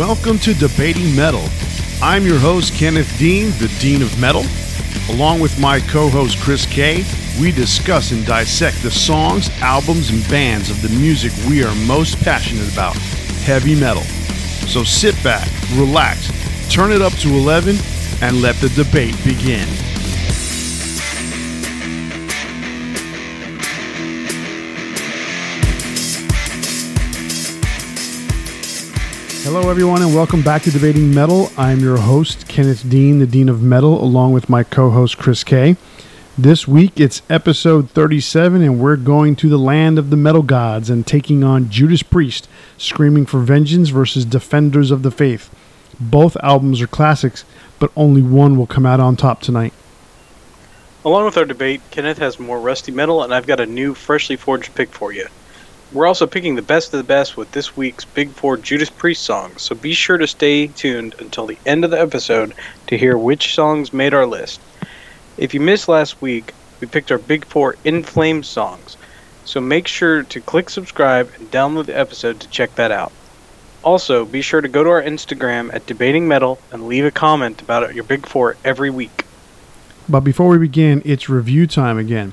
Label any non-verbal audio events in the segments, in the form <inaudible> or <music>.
Welcome to Debating Metal. I'm your host, Kenneth Dean, the Dean of Metal. Along with my co host, Chris Kay, we discuss and dissect the songs, albums, and bands of the music we are most passionate about heavy metal. So sit back, relax, turn it up to 11, and let the debate begin. Hello, everyone, and welcome back to Debating Metal. I'm your host, Kenneth Dean, the Dean of Metal, along with my co host, Chris Kay. This week it's episode 37, and we're going to the land of the metal gods and taking on Judas Priest, Screaming for Vengeance versus Defenders of the Faith. Both albums are classics, but only one will come out on top tonight. Along with our debate, Kenneth has more rusty metal, and I've got a new, freshly forged pick for you. We're also picking the best of the best with this week's Big Four Judas Priest songs, so be sure to stay tuned until the end of the episode to hear which songs made our list. If you missed last week, we picked our Big Four In Flames songs, so make sure to click subscribe and download the episode to check that out. Also, be sure to go to our Instagram at Debating Metal and leave a comment about your Big Four every week. But before we begin, it's review time again.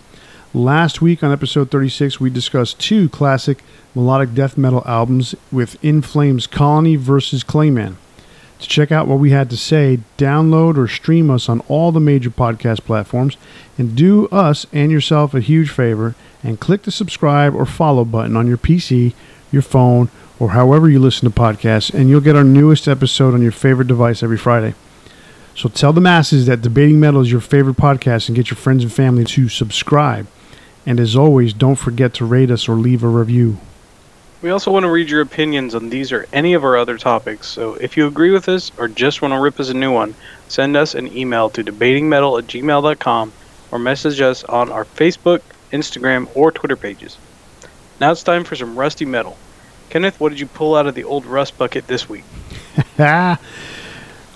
Last week on episode 36, we discussed two classic melodic death metal albums with In Flames Colony versus Clayman. To check out what we had to say, download or stream us on all the major podcast platforms and do us and yourself a huge favor and click the subscribe or follow button on your PC, your phone, or however you listen to podcasts, and you'll get our newest episode on your favorite device every Friday. So tell the masses that Debating Metal is your favorite podcast and get your friends and family to subscribe. And as always, don't forget to rate us or leave a review. We also want to read your opinions on these or any of our other topics, so if you agree with us or just want to rip us a new one, send us an email to debatingmetal at gmail.com or message us on our Facebook, Instagram, or Twitter pages. Now it's time for some rusty metal. Kenneth, what did you pull out of the old rust bucket this week? <laughs> All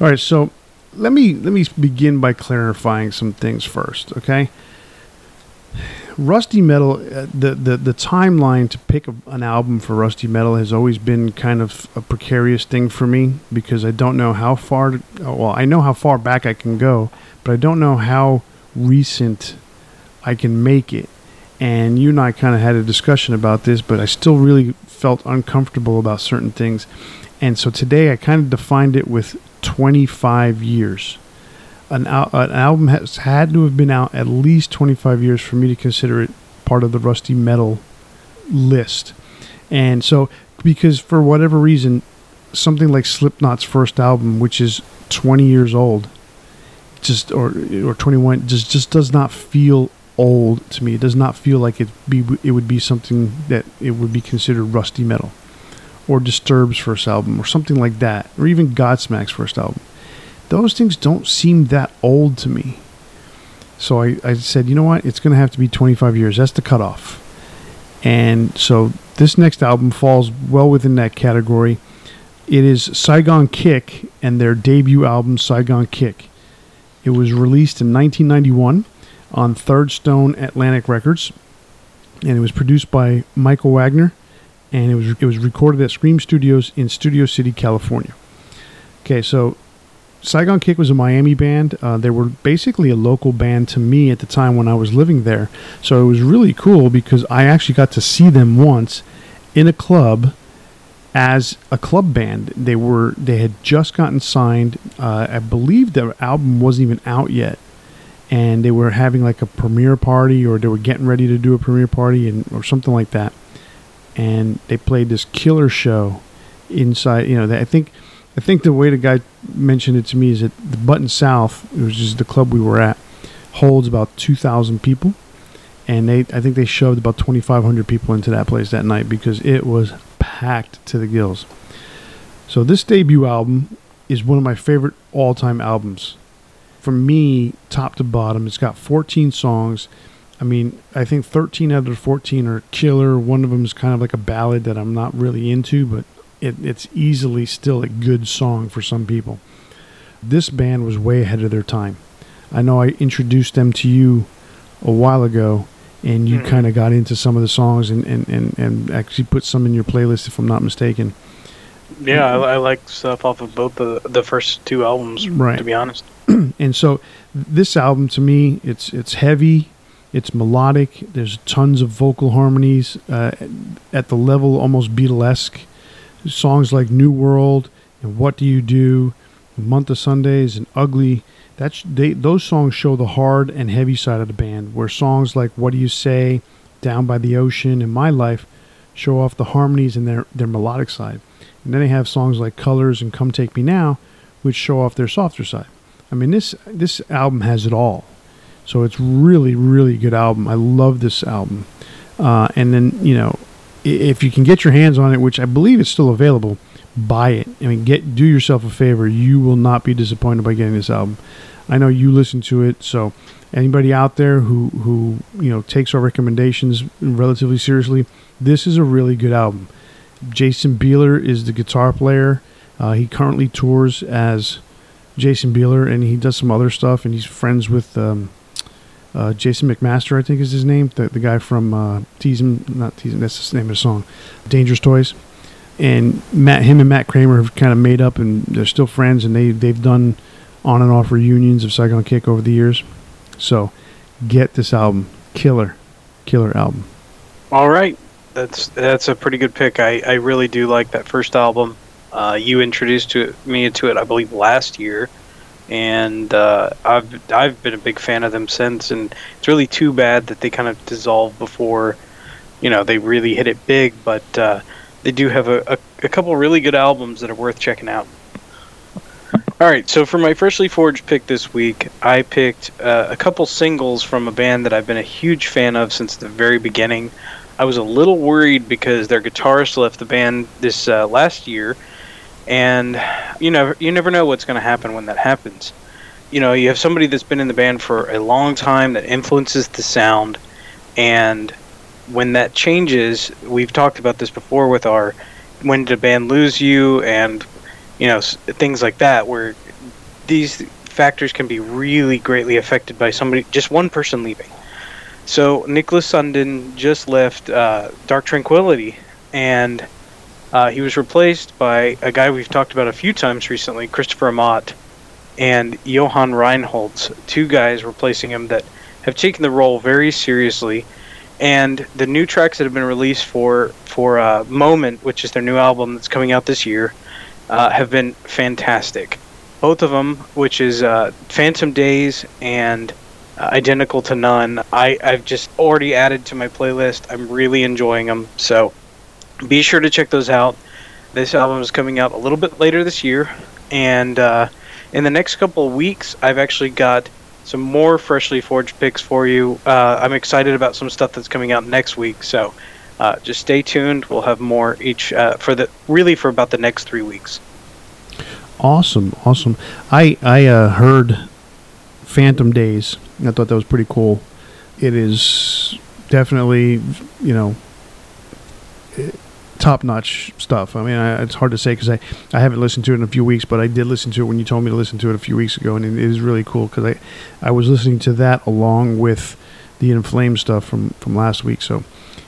right, so let me let me begin by clarifying some things first, okay? Rusty Metal, uh, the, the the timeline to pick a, an album for Rusty Metal has always been kind of a precarious thing for me because I don't know how far. To, well, I know how far back I can go, but I don't know how recent I can make it. And you and I kind of had a discussion about this, but I still really felt uncomfortable about certain things. And so today I kind of defined it with 25 years an, an album has had to have been out at least 25 years for me to consider it part of the Rusty Metal list. And so, because for whatever reason, something like Slipknot's first album, which is 20 years old, just or or 21, just just does not feel old to me. It does not feel like it be it would be something that it would be considered rusty metal, or Disturbed's first album, or something like that, or even Godsmack's first album those things don't seem that old to me. So I, I said, you know what? It's going to have to be 25 years. That's the cutoff. And so this next album falls well within that category. It is Saigon Kick and their debut album, Saigon Kick. It was released in 1991 on Third Stone Atlantic Records, and it was produced by Michael Wagner, and it was it was recorded at Scream Studios in Studio City, California. Okay, so Saigon Kick was a Miami band. Uh, they were basically a local band to me at the time when I was living there. So it was really cool because I actually got to see them once in a club as a club band. They were they had just gotten signed. Uh, I believe their album wasn't even out yet, and they were having like a premiere party or they were getting ready to do a premiere party and or something like that. And they played this killer show inside. You know, they, I think I think the way the guy mentioned it to me is that the Button South, which is the club we were at, holds about two thousand people, and they I think they shoved about twenty five hundred people into that place that night because it was packed to the gills. So this debut album is one of my favorite all time albums. For me, top to bottom, it's got fourteen songs. I mean, I think 13 out of the 14 are killer. One of them is kind of like a ballad that I'm not really into, but it, it's easily still a good song for some people. This band was way ahead of their time. I know I introduced them to you a while ago, and you mm-hmm. kind of got into some of the songs and, and, and, and actually put some in your playlist, if I'm not mistaken. Yeah, I, I like stuff off of both the the first two albums. Right. To be honest. <clears throat> and so this album to me it's it's heavy it's melodic there's tons of vocal harmonies uh, at the level almost beatlesque songs like new world and what do you do month of sundays and ugly that's they those songs show the hard and heavy side of the band where songs like what do you say down by the ocean and my life show off the harmonies and their their melodic side and then they have songs like colors and come take me now which show off their softer side I mean this this album has it all. So it's really really good album. I love this album. Uh, and then you know if you can get your hands on it, which I believe is still available, buy it. I mean get do yourself a favor. You will not be disappointed by getting this album. I know you listen to it, so anybody out there who who you know takes our recommendations relatively seriously, this is a really good album. Jason Bieler is the guitar player. Uh, he currently tours as Jason Bieler, and he does some other stuff, and he's friends with um, uh, Jason McMaster, I think is his name, the, the guy from uh, Tease not Tease that's the name of the song, Dangerous Toys. And Matt, him and Matt Kramer have kind of made up, and they're still friends, and they they've done on and off reunions of Saigon Kick over the years. So, get this album, killer, killer album. All right, that's that's a pretty good pick. I I really do like that first album. Uh, you introduced to me to it, I believe, last year, and uh, I've I've been a big fan of them since. And it's really too bad that they kind of dissolved before, you know, they really hit it big. But uh, they do have a, a, a couple really good albums that are worth checking out. All right, so for my freshly forged pick this week, I picked uh, a couple singles from a band that I've been a huge fan of since the very beginning. I was a little worried because their guitarist left the band this uh, last year, and you know you never know what's going to happen when that happens. You know, you have somebody that's been in the band for a long time that influences the sound, and when that changes, we've talked about this before with our when did a band lose you and you know things like that where these factors can be really greatly affected by somebody just one person leaving. So Nicholas Sundin just left uh, Dark Tranquillity and uh, he was replaced by a guy we've talked about a few times recently, Christopher Amott, and Johan Reinholdz, two guys replacing him that have taken the role very seriously. And the new tracks that have been released for for uh, Moment, which is their new album that's coming out this year, uh, have been fantastic. Both of them, which is uh, Phantom Days and uh, Identical to None, I, I've just already added to my playlist. I'm really enjoying them. So be sure to check those out. This album is coming out a little bit later this year, and uh, in the next couple of weeks, I've actually got some more freshly forged picks for you. Uh, I'm excited about some stuff that's coming out next week, so uh, just stay tuned. We'll have more each uh, for the really for about the next three weeks. Awesome, awesome. I I uh, heard Phantom Days. I thought that was pretty cool. It is definitely you know top notch stuff. I mean, I, it's hard to say because I, I haven't listened to it in a few weeks, but I did listen to it when you told me to listen to it a few weeks ago, and it is really cool because I, I was listening to that along with the In Flame stuff from, from last week. So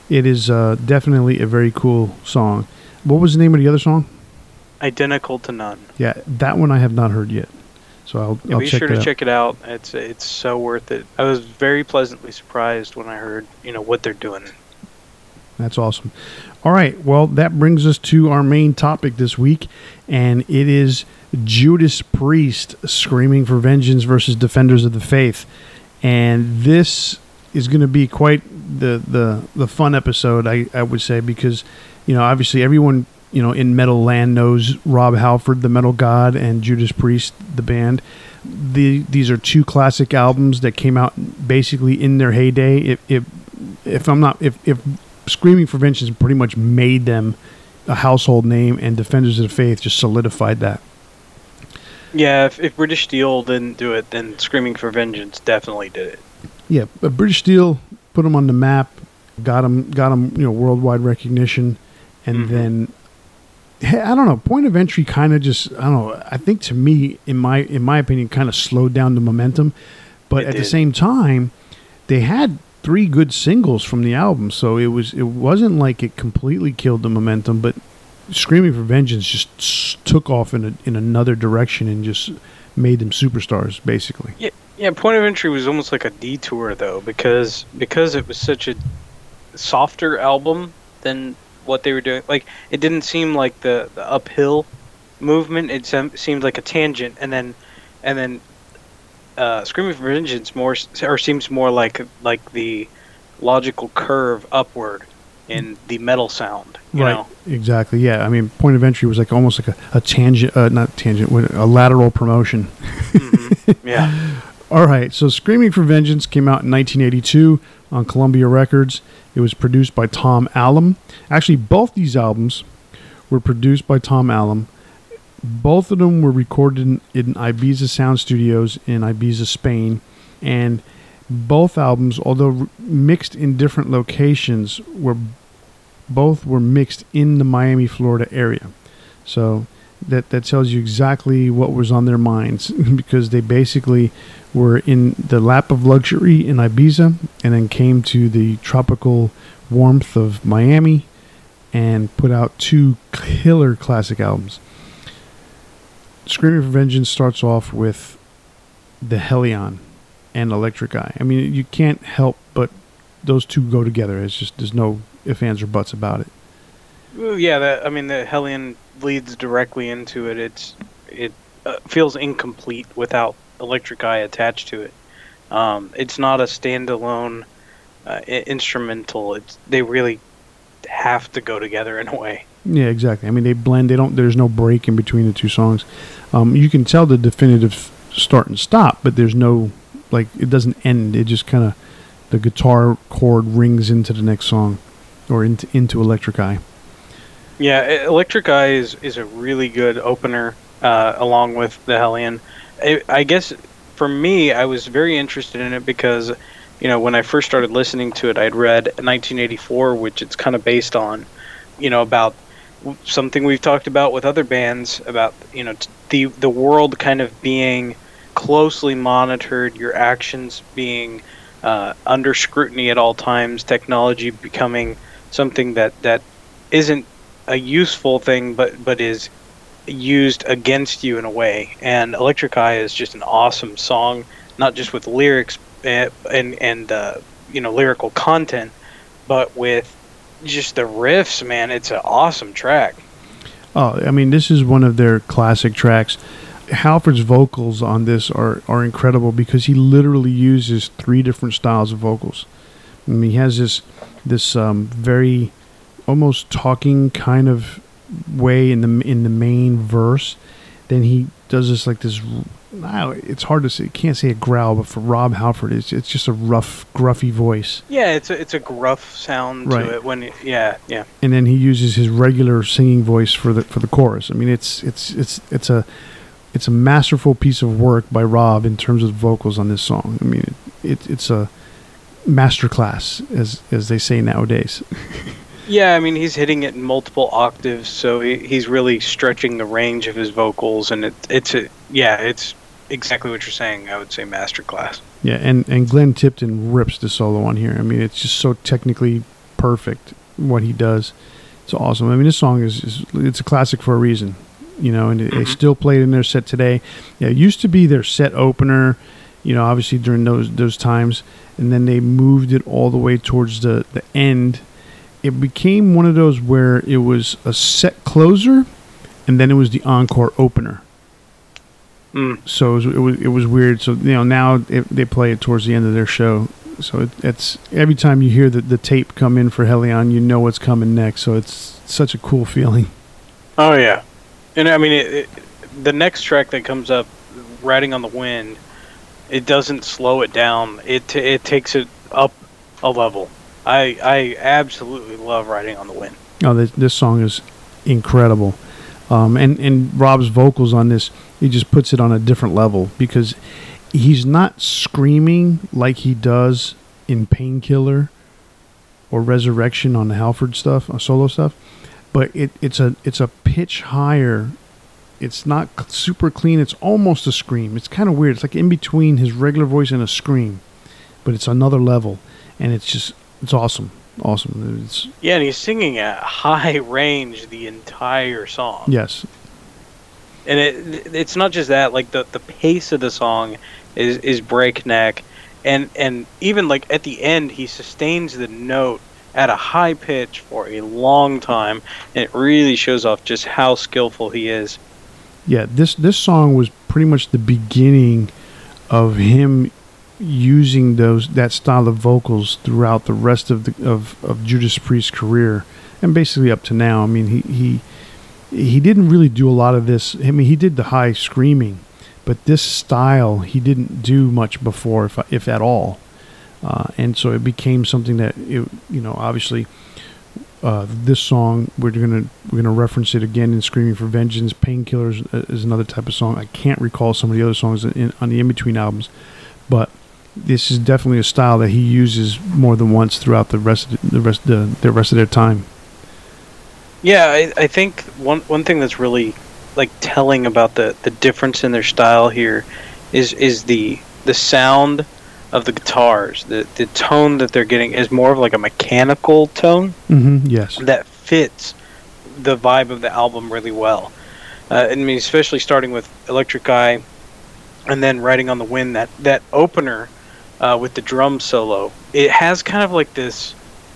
it is uh, definitely a very cool song. What was the name of the other song? Identical to None. Yeah, that one I have not heard yet. So I'll, yeah, I'll be sure to out. check it out. It's it's so worth it. I was very pleasantly surprised when I heard you know what they're doing. That's awesome. All right. Well, that brings us to our main topic this week, and it is Judas Priest screaming for vengeance versus Defenders of the Faith. And this is going to be quite the, the, the fun episode, I, I would say, because, you know, obviously everyone, you know, in metal land knows Rob Halford, the metal god, and Judas Priest, the band. The, these are two classic albums that came out basically in their heyday. If, if, I'm not, if, if Screaming for Vengeance pretty much made them a household name, and Defenders of the Faith just solidified that. Yeah, if, if British Steel didn't do it, then Screaming for Vengeance definitely did it. Yeah, but British Steel put them on the map, got them, got them, you know, worldwide recognition, and Mhm. then I don't know. Point of Entry kind of just I don't know. I think to me, in my in my opinion, kind of slowed down the momentum, but It at the same time, they had three good singles from the album, so it was it wasn't like it completely killed the momentum, but Screaming for Vengeance just took off in a, in another direction and just made them superstars, basically. Yeah, yeah. Point of Entry was almost like a detour though, because because it was such a softer album than what they were doing. Like it didn't seem like the, the uphill movement. It sem- seemed like a tangent, and then and then uh, Screaming for Vengeance more or seems more like like the logical curve upward in the metal sound. You know. Exactly. Yeah. I mean, Point of Entry was like almost like a, a tangent, uh, not tangent, a lateral promotion. Mhm. Yeah. <laughs> All right. So Screaming for Vengeance came out in 1982 on Columbia Records. It was produced by Tom Allom. Actually, both these albums were produced by Tom Allom. Both of them were recorded in, in Ibiza Sound Studios in Ibiza, Spain. And both albums, although mixed in different locations, were both were mixed in the Miami, Florida area. So that that tells you exactly what was on their minds <laughs> because they basically were in the lap of luxury in Ibiza and then came to the tropical warmth of Miami and put out two killer classic albums. Screaming for Vengeance starts off with the Hellion and Electric Eye. I mean, you can't help but those two go together. It's just there's no ifs, ands, or buts about it. Well, yeah, that I mean the Hellion leads directly into it. It's it uh, feels incomplete without Electric Eye attached to it. Um, it's not a standalone uh, instrumental. It's they really have to go together in a way. Yeah, exactly. I mean, they blend. They don't. There's no break in between the two songs. Um, you can tell the definitive start and stop, but there's no like it doesn't end. It just kind of the guitar chord rings into the next song or into into Electric Eye. Yeah, Electric Eye is, is a really good opener uh, along with the Hellion. I, I guess for me, I was very interested in it because, you know, when I first started listening to it, I'd read 1984, which it's kind of based on, you know, about something we've talked about with other bands about, you know, the the world kind of being closely monitored, your actions being uh, under scrutiny at all times, technology becoming something that that isn't a useful thing, but but is used against you in a way. And Electric Eye is just an awesome song, not just with lyrics and and, and uh, you know lyrical content, but with just the riffs. Man, it's an awesome track. Oh, I mean, this is one of their classic tracks. Halford's vocals on this are, are incredible because he literally uses three different styles of vocals. I mean, he has this this um, very almost talking kind of way in the in the main verse. Then he does this like this. It's hard to say. Can't say a growl, but for Rob Halford, it's it's just a rough, gruffy voice. Yeah, it's a it's a gruff sound Right. to it when it, yeah yeah and then he uses his regular singing voice for the for the chorus. I mean, it's it's it's it's a it's a masterful piece of work by Rob in terms of vocals on this song. I mean, it, it it's a masterclass as as they say nowadays. <laughs> Yeah, I mean he's hitting it in multiple octaves, so he, he's really stretching the range of his vocals, and it, it's a yeah, it's exactly what you're saying. I would say masterclass. Yeah, and and Glenn Tipton rips the solo on here. I mean, it's just so technically perfect what he does. It's awesome. I mean, this song is, is it's a classic for a reason, you know, and they mm-hmm. they still play it in their set today. Yeah, it used to be their set opener, you know, obviously during those those times, and then they moved it all the way towards the the end. It became one of those where it was a set closer, and then it was the encore opener Mm. so it was, it was it was weird. So you know now it, they play it towards the end of their show. So it, it's every time you hear the, the tape come in for Hellion, you know what's coming next. So it's such a cool feeling. Oh yeah, and I mean it, it, the next track that comes up, "Riding on the Wind," it doesn't slow it down. It t- it takes it up a level. I I absolutely love "Riding on the Wind." Oh, this, this song is incredible, um, and and Rob's vocals on this, he just puts it on a different level because he's not screaming like he does in Painkiller or Resurrection on the Halford stuff, uh, solo stuff, but it, it's a it's a pitch higher. It's not c- super clean. It's almost a scream. It's kind of weird. It's like in between his regular voice and a scream, but it's another level, and it's just it's awesome. awesome. It's, Yeah, and he's singing at high range the entire song. yes, and it it's not just that like the the pace of the song is is breakneck and and even like at the end he sustains the note at a high pitch for a long time and it really shows off just how skillful he is yeah. This this song was pretty much the beginning of him using those that style of vocals throughout the rest of the of, of Judas Priest's career and basically up to now. I mean, he he he didn't really do a lot of this. I mean, he did the high screaming, but this style he didn't do much before, if if at all. Uh, and so it became something that it, you know, obviously. Uh, this song we're gonna we're gonna reference it again in "Screaming for Vengeance." "Painkillers" is another type of song. I can't recall some of the other songs in, on the in between albums, but this is definitely a style that he uses more than once throughout the rest of the, the rest the, the rest of their time. Yeah I, I think one one thing that's really like telling about the the difference in their style here is is the the sound of the guitars the the tone that they're getting is more of like a mechanical tone Mm-hmm. Yes. that fits the vibe of the album really well. Uh, I mean, especially starting with Electric Eye, and then Riding on the Wind. That that opener uh, with the drum solo, it has kind of like this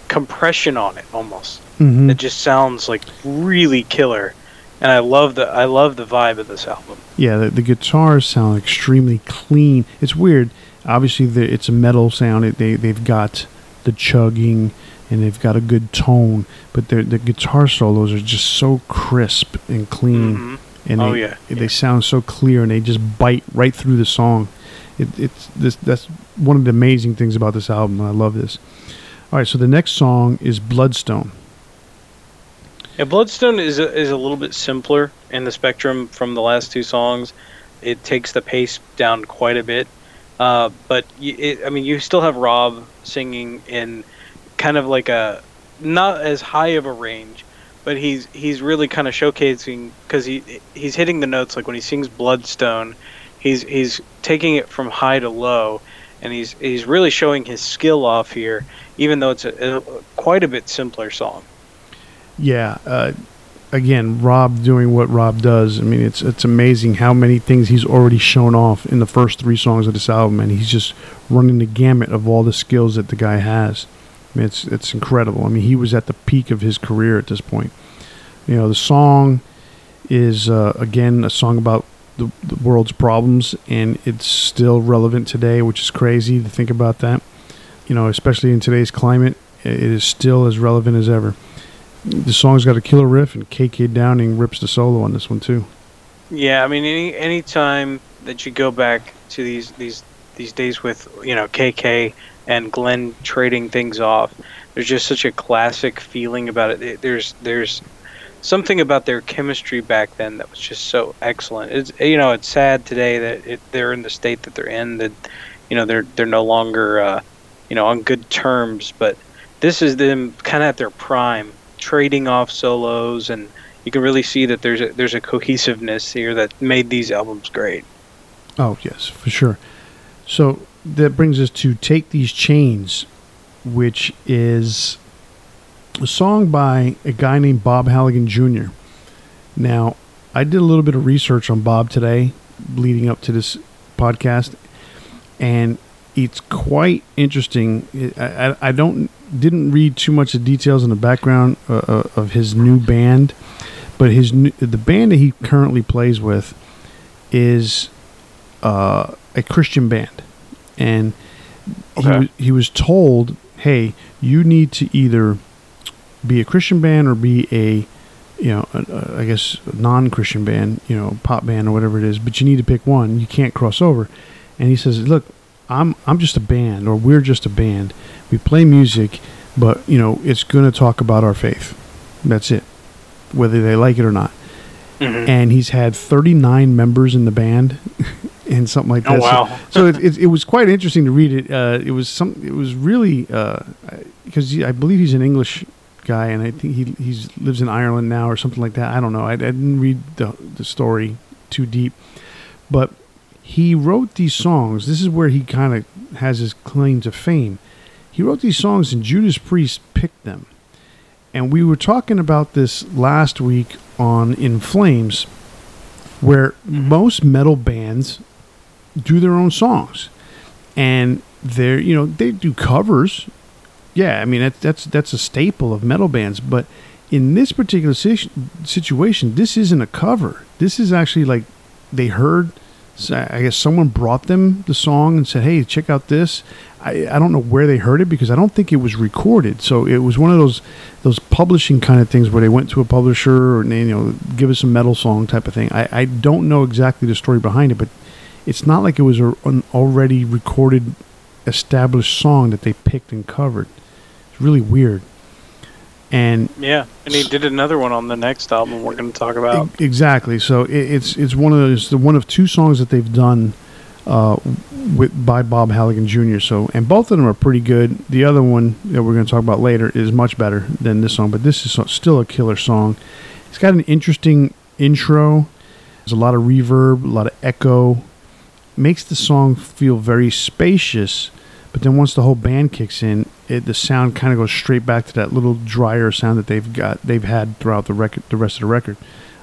compression on it almost. Mm-hmm. It just sounds like really killer, and I love the I love the vibe of this album. Yeah, the, the guitars sound extremely clean. It's weird. Obviously, the, it's a metal sound. It, they they've got the chugging and they've got a good tone, but their the guitar solos are just so crisp and clean, Mhm. and Oh, they, yeah, they yeah. sound so clear, and they just bite right through the song. It, it's this that's one of the amazing things about this album. and I love this. All right, so the next song is Bloodstone. Yeah, Bloodstone is a, is a little bit simpler in the spectrum from the last two songs. It takes the pace down quite a bit, uh, but y it, I mean, you still have Rob singing in kind of like a not as high of a range, but he's he's really kind of showcasing because he he's hitting the notes like when he sings Bloodstone, he's he's taking it from high to low, and he's he's really showing his skill off here, even though it's a, a quite a bit simpler song. Yeah. Uh, again, Rob doing what Rob does. I mean, it's it's amazing how many things he's already shown off in the first three songs of this album, and he's just running the gamut of all the skills that the guy has. I mean, it's it's incredible. I mean, he was at the peak of his career at this point. You know, the song is uh, again a song about the, the world's problems, and it's still relevant today, which is crazy to think about that. You know, especially in today's climate, it is still as relevant as ever. The song's got a killer riff, and KK Downing rips the solo on this one too. Yeah, I mean, any any time that you go back to these these these days with you know KK and Glenn trading things off, there's just such a classic feeling about it. There's there's something about their chemistry back then that was just so excellent. It's you know it's sad today that it, they're in the state that they're in that you know they're they're no longer uh, you know on good terms, but this is them kind of at their prime, trading off solos and you can really see that there's a, there's a cohesiveness here that made these albums great. Oh yes, for sure. So that brings us to "Take These Chains," which is a song by a guy named Bob Halligan Jr. Now, I did a little bit of research on Bob today, leading up to this podcast, and it's quite interesting. I, I, I don't didn't read too much of details in the background uh, uh, of his new band, but his new, the band that he currently plays with is uh, a Christian band, and he Okay. was, he was told, "Hey, you need to either be a Christian band or be a, you know, a, a, I guess non-Christian band, you know, pop band or whatever it is, but you need to pick one. You can't cross over." And he says, "Look, I'm I'm just a band, or we're just a band. We play music, but you know, it's going to talk about our faith. That's it, whether they like it or not." Mm-hmm. and he's had 39 members in the band <laughs> and something like Oh that. So- wow! <laughs> So, it, it, it was quite interesting to read it. Uh, it was some. It was really because I believe he's an English guy, and I think he he's lives in Ireland now or something like that. I don't know. I, I didn't read the the story too deep, but he wrote these songs. This is where he kind of has his claim to fame. He wrote these songs and Judas Priest picked them. And we were talking about this last week on In Flames, where mm-hmm. most metal bands do their own songs. And they're, you know, they do covers. Yeah, I mean, that's, that's, that's a staple of metal bands. But in this particular situation, this isn't a cover. This is actually like they heard I guess someone brought them the song and said, "Hey, check out this." I, I don't know where they heard it because I don't think it was recorded. So it was one of those those publishing kind of things where they went to a publisher or you know give us a metal song type of thing. I, I don't know exactly the story behind it, but it's not like it was a, an already recorded, established song that they picked and covered. It's really weird. And yeah, and he did another one on the next album we're going to talk about. Exactly. So it, it's it's one of those the one of two songs that they've done uh, with by Bob Halligan Jr. So and both of them are pretty good. The other one that we're going to talk about later is much better than this song, but this is still a killer song. It's got an interesting intro. There's a lot of reverb, a lot of echo. Makes the song feel very spacious but then once the whole band kicks in, it, the sound kind of goes straight back to that little drier sound that they've got they've had throughout the record, the rest of the record.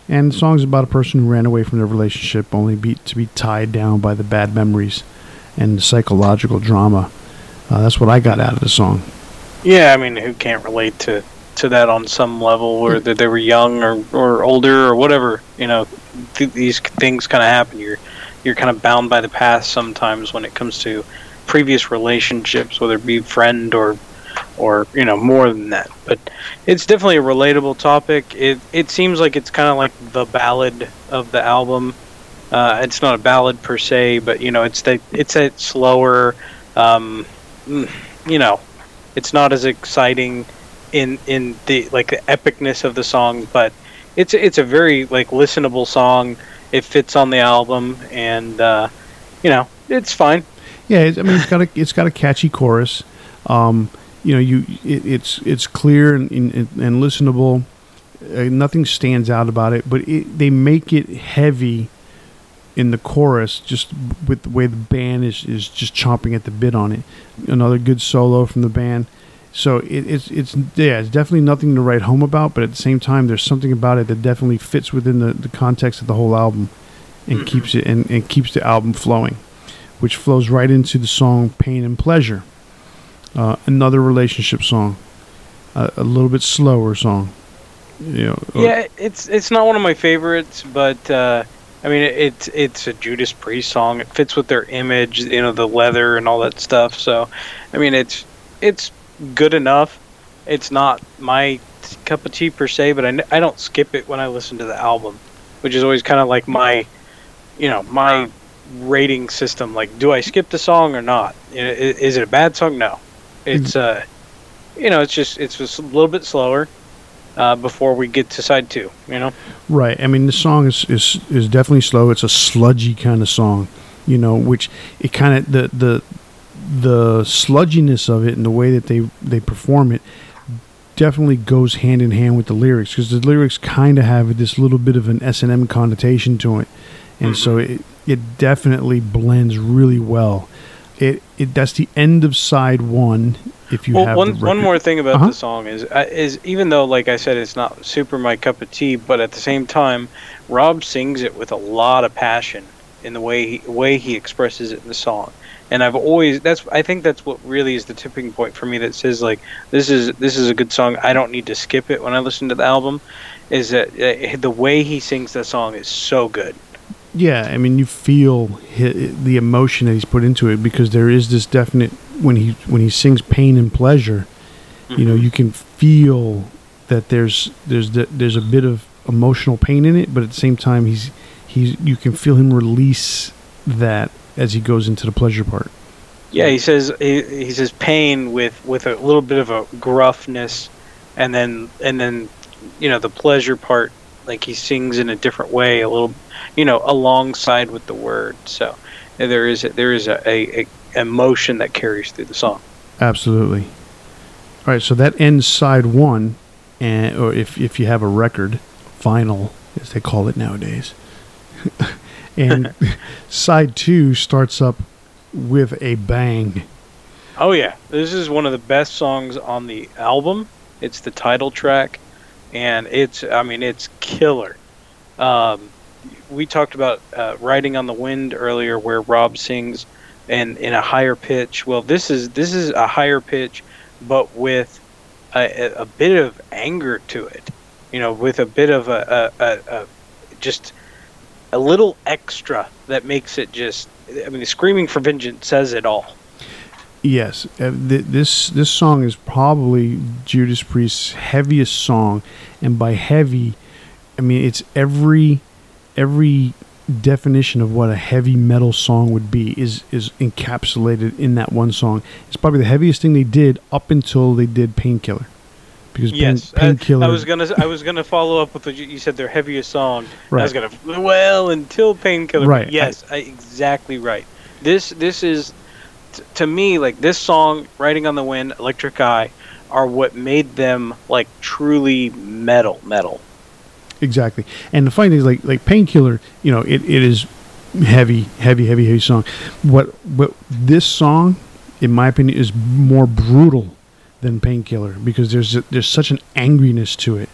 And the song's about a person who ran away from their relationship, only be, to be tied down by the bad memories and the psychological drama. Uh, that's what I got out of the song. Yeah, I mean, who can't relate to to that on some level, or that they were young or, or older or whatever. You know, th- these things kind of happen. You're you're kind of bound by the past sometimes when it comes to previous relationships, whether it be friend or or you know more than that. But it's definitely a relatable topic. It it seems like it's kind of like the ballad of the album. Uh, it's not a ballad per se, but you know it's that it's a slower. Um, you know, it's not as exciting in in the like the epicness of the song, but it's it's a very like listenable song. It fits on the album, and uh, you know it's fine. Yeah, I mean it's got a it's got a catchy chorus. Um, you know, you it, it's it's clear and, and, and listenable. Uh, nothing stands out about it, but it, they make it heavy in the chorus, just with the way the band is is just chomping at the bit on it. Another good solo from the band. So it, it's it's yeah, it's definitely nothing to write home about, but at the same time, there's something about it that definitely fits within the, the context of the whole album, and keeps it and, and keeps the album flowing which flows right into the song Pain and Pleasure. Uh, another relationship song, uh, a little bit slower song. You know, yeah, it's it's not one of my favorites, but uh, I mean it's it's a Judas Priest song. It fits with their image, you know, the leather and all that stuff. So, I mean it's it's good enough. It's not my cup of tea per se, but I, I don't skip it when I listen to the album, which is always kind of like my, you know, my rating system. Like, do I skip the song or not? Is it a bad song? No. It's mm-hmm. uh, you know, it's just it's just a little bit slower uh, before we get to side two. You know. Right. I mean, the song is is is definitely slow. It's a sludgy kind of song. You know, which it kind of the the the sludginess of it and the way that they they perform it definitely goes hand in hand with the lyrics because the lyrics kind of have this little bit of an S and M connotation to it, and mm-hmm. so it it definitely blends really well. It, it that's the end of side one. If you well, have one one more thing about uh-huh. the song is uh, is even though like I said it's not super my cup of tea, but at the same time, Rob sings it with a lot of passion in the way he, way he expresses it in the song. And I've always that's I think that's what really is the tipping point for me that says like this is this is a good song. I don't need to skip it when I listen to the album. Is that uh, the way he sings that song is so good yeah, I mean, you feel the emotion that he's put into it because there is this definite when he when he sings pain and pleasure, mm-hmm. you know, mm-hmm. you can feel that there's there's there's a bit of emotional pain in it, but at the same time, he's he's you can feel him release that as he goes into the pleasure part. Yeah, he says he, he says pain with with a little bit of a gruffness, and then and then you know the pleasure part like he sings in a different way, a little you know, alongside with the word. So there is a, there is a, a, a emotion that carries through the song. Absolutely. All right, so that ends side one, and or if if you have a record, vinyl as they call it nowadays, <laughs> and <laughs> side two starts up with a bang. Oh yeah, this is one of the best songs on the album. It's the title track, and it's I mean it's killer. Um, we talked about uh, "Riding on the Wind" earlier, where Rob sings and in a higher pitch. Well, this is this is a higher pitch, but with a, a bit of anger to it. You know, with a bit of a, a, a, just a little extra that makes it just. I mean, "Screaming for Vengeance" says it all. Yes, uh, th- this this song is probably Judas Priest's heaviest song, and by heavy, I mean it's every every definition of what a heavy metal song would be is is encapsulated in that one song. It's probably the heaviest thing they did up until they did Painkiller. Because yes, Painkiller. I, I, was gonna I was gonna follow up with what you, you said their heaviest song. <laughs> Right. I was gonna well until Painkiller. Right. Yes, I, exactly right. This this is to me, like this song, "Riding on the Wind," "Electric Eye," are what made them like truly metal, metal. Exactly, and the funny thing is, like like Painkiller, you know, it, it is heavy, heavy, heavy, heavy song. What what this song, in my opinion, is more brutal than Painkiller because there's a, there's such an angriness to it.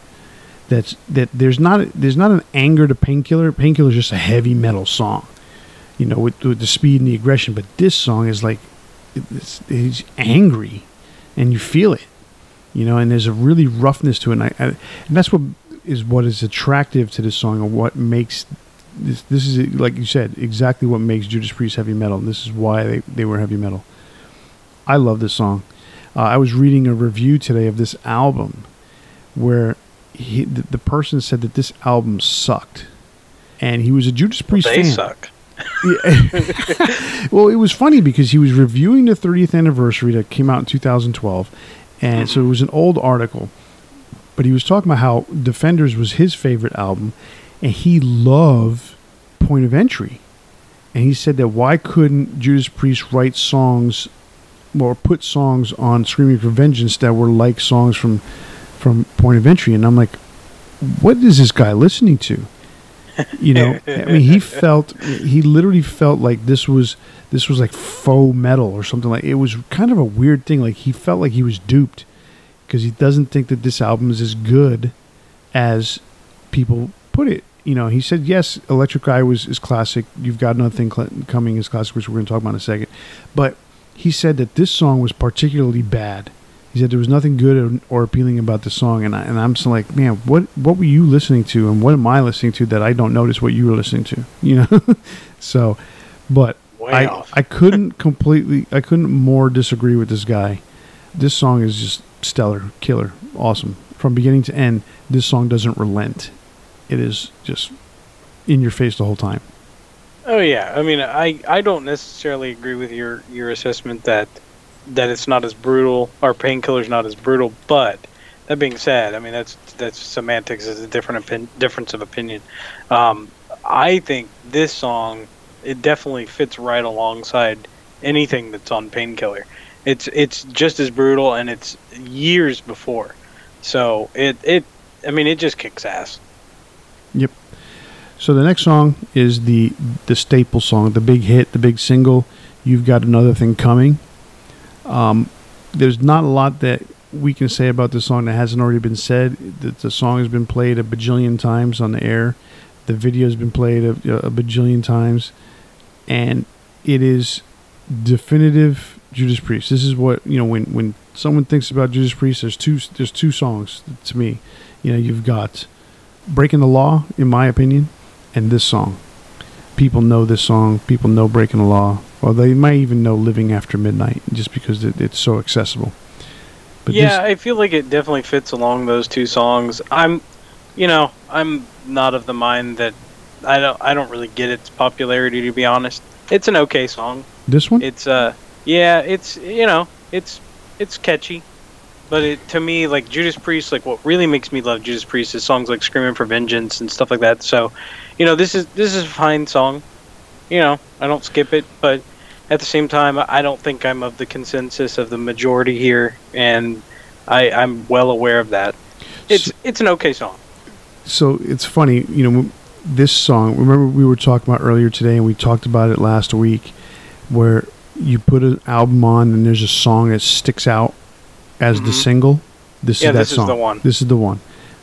That's that there's not there's not an anger to Painkiller. Painkiller is just a heavy metal song you know, with, with, the speed and the aggression. But this song is like it's, he's angry, and you feel it, you know. And there's a really roughness to it, and, I, I, and that's what is what is attractive to this song, and what makes this. This is like you said, exactly what makes Judas Priest heavy metal. And this is why they they were heavy metal. I love this song. Uh, I was reading a review today of this album, where he, the, the person said that this album sucked, and he was a Judas Priest well, they fan. suck. <laughs> well, it was funny because he was reviewing the 30th anniversary that came out in 2012, and so it was an old article. But he was talking about how Defenders was his favorite album, and he loved Point of Entry. And he said that why couldn't Judas Priest write songs or put songs on Screaming for Vengeance that were like songs from from Point of Entry? And I'm like, what is this guy listening to? you know i mean he <laughs> felt he literally felt like this was this was like faux metal or something like it was kind of a weird thing like he felt like he was duped because he doesn't think that this album is as good as people put it you know he said yes electric eye was is classic you've got another thing cl- coming is classic which we're going to talk about in a second but he said that this song was particularly bad he said there was nothing good or, appealing about the song, and I, and I'm just like, man, what what were you listening to, and what am I listening to that I don't notice what you were listening to, <laughs> you know? so, but Way I off. I couldn't completely I couldn't more disagree with this guy. This song is just stellar, killer, awesome from beginning to end. This song doesn't relent. It is just in your face the whole time. Oh yeah, I mean, I I don't necessarily agree with your your assessment that that it's not as brutal or painkiller's not as brutal. But that being said, I mean that's that's semantics is a different difference of opinion. Um, I think this song it definitely fits right alongside anything that's on painkiller. It's it's just as brutal and it's years before. So it it I mean it just kicks ass. Yep. So the next song is the the staple song, the big hit, the big single. You've got another thing coming. Um, there's not a lot that we can say about the song that hasn't already been said. The, the song has been played a bajillion times on the air. The video has been played a, a bajillion times, and it is definitive Judas Priest. This is what you know when when someone thinks about Judas Priest. There's two there's two songs to me. You know, you've got Breaking the Law, in my opinion, and this song. People know this song. People know Breaking the Law. Well, they might even know Living After Midnight just because it, it's so accessible. But yeah, this, I feel like it definitely fits along those two songs. I'm, you know, I'm not of the mind that I don't I don't really get its popularity to be honest. It's an okay song. This one? It's uh yeah, it's you know, it's it's catchy. But it, to me, like Judas Priest, like what really makes me love Judas Priest is songs like "Screaming for Vengeance" and stuff like that. So, you know, this is this is a fine song. You know, I don't skip it, but at the same time, I don't think I'm of the consensus of the majority here, and I, I'm well aware of that. It's so, it's an okay song. So it's funny, you know, this song. Remember we were talking about earlier today, and we talked about it last week, where you put an album on and there's a song that sticks out as the Mhm. single, this Yeah, is that this is song. the one. This is the one.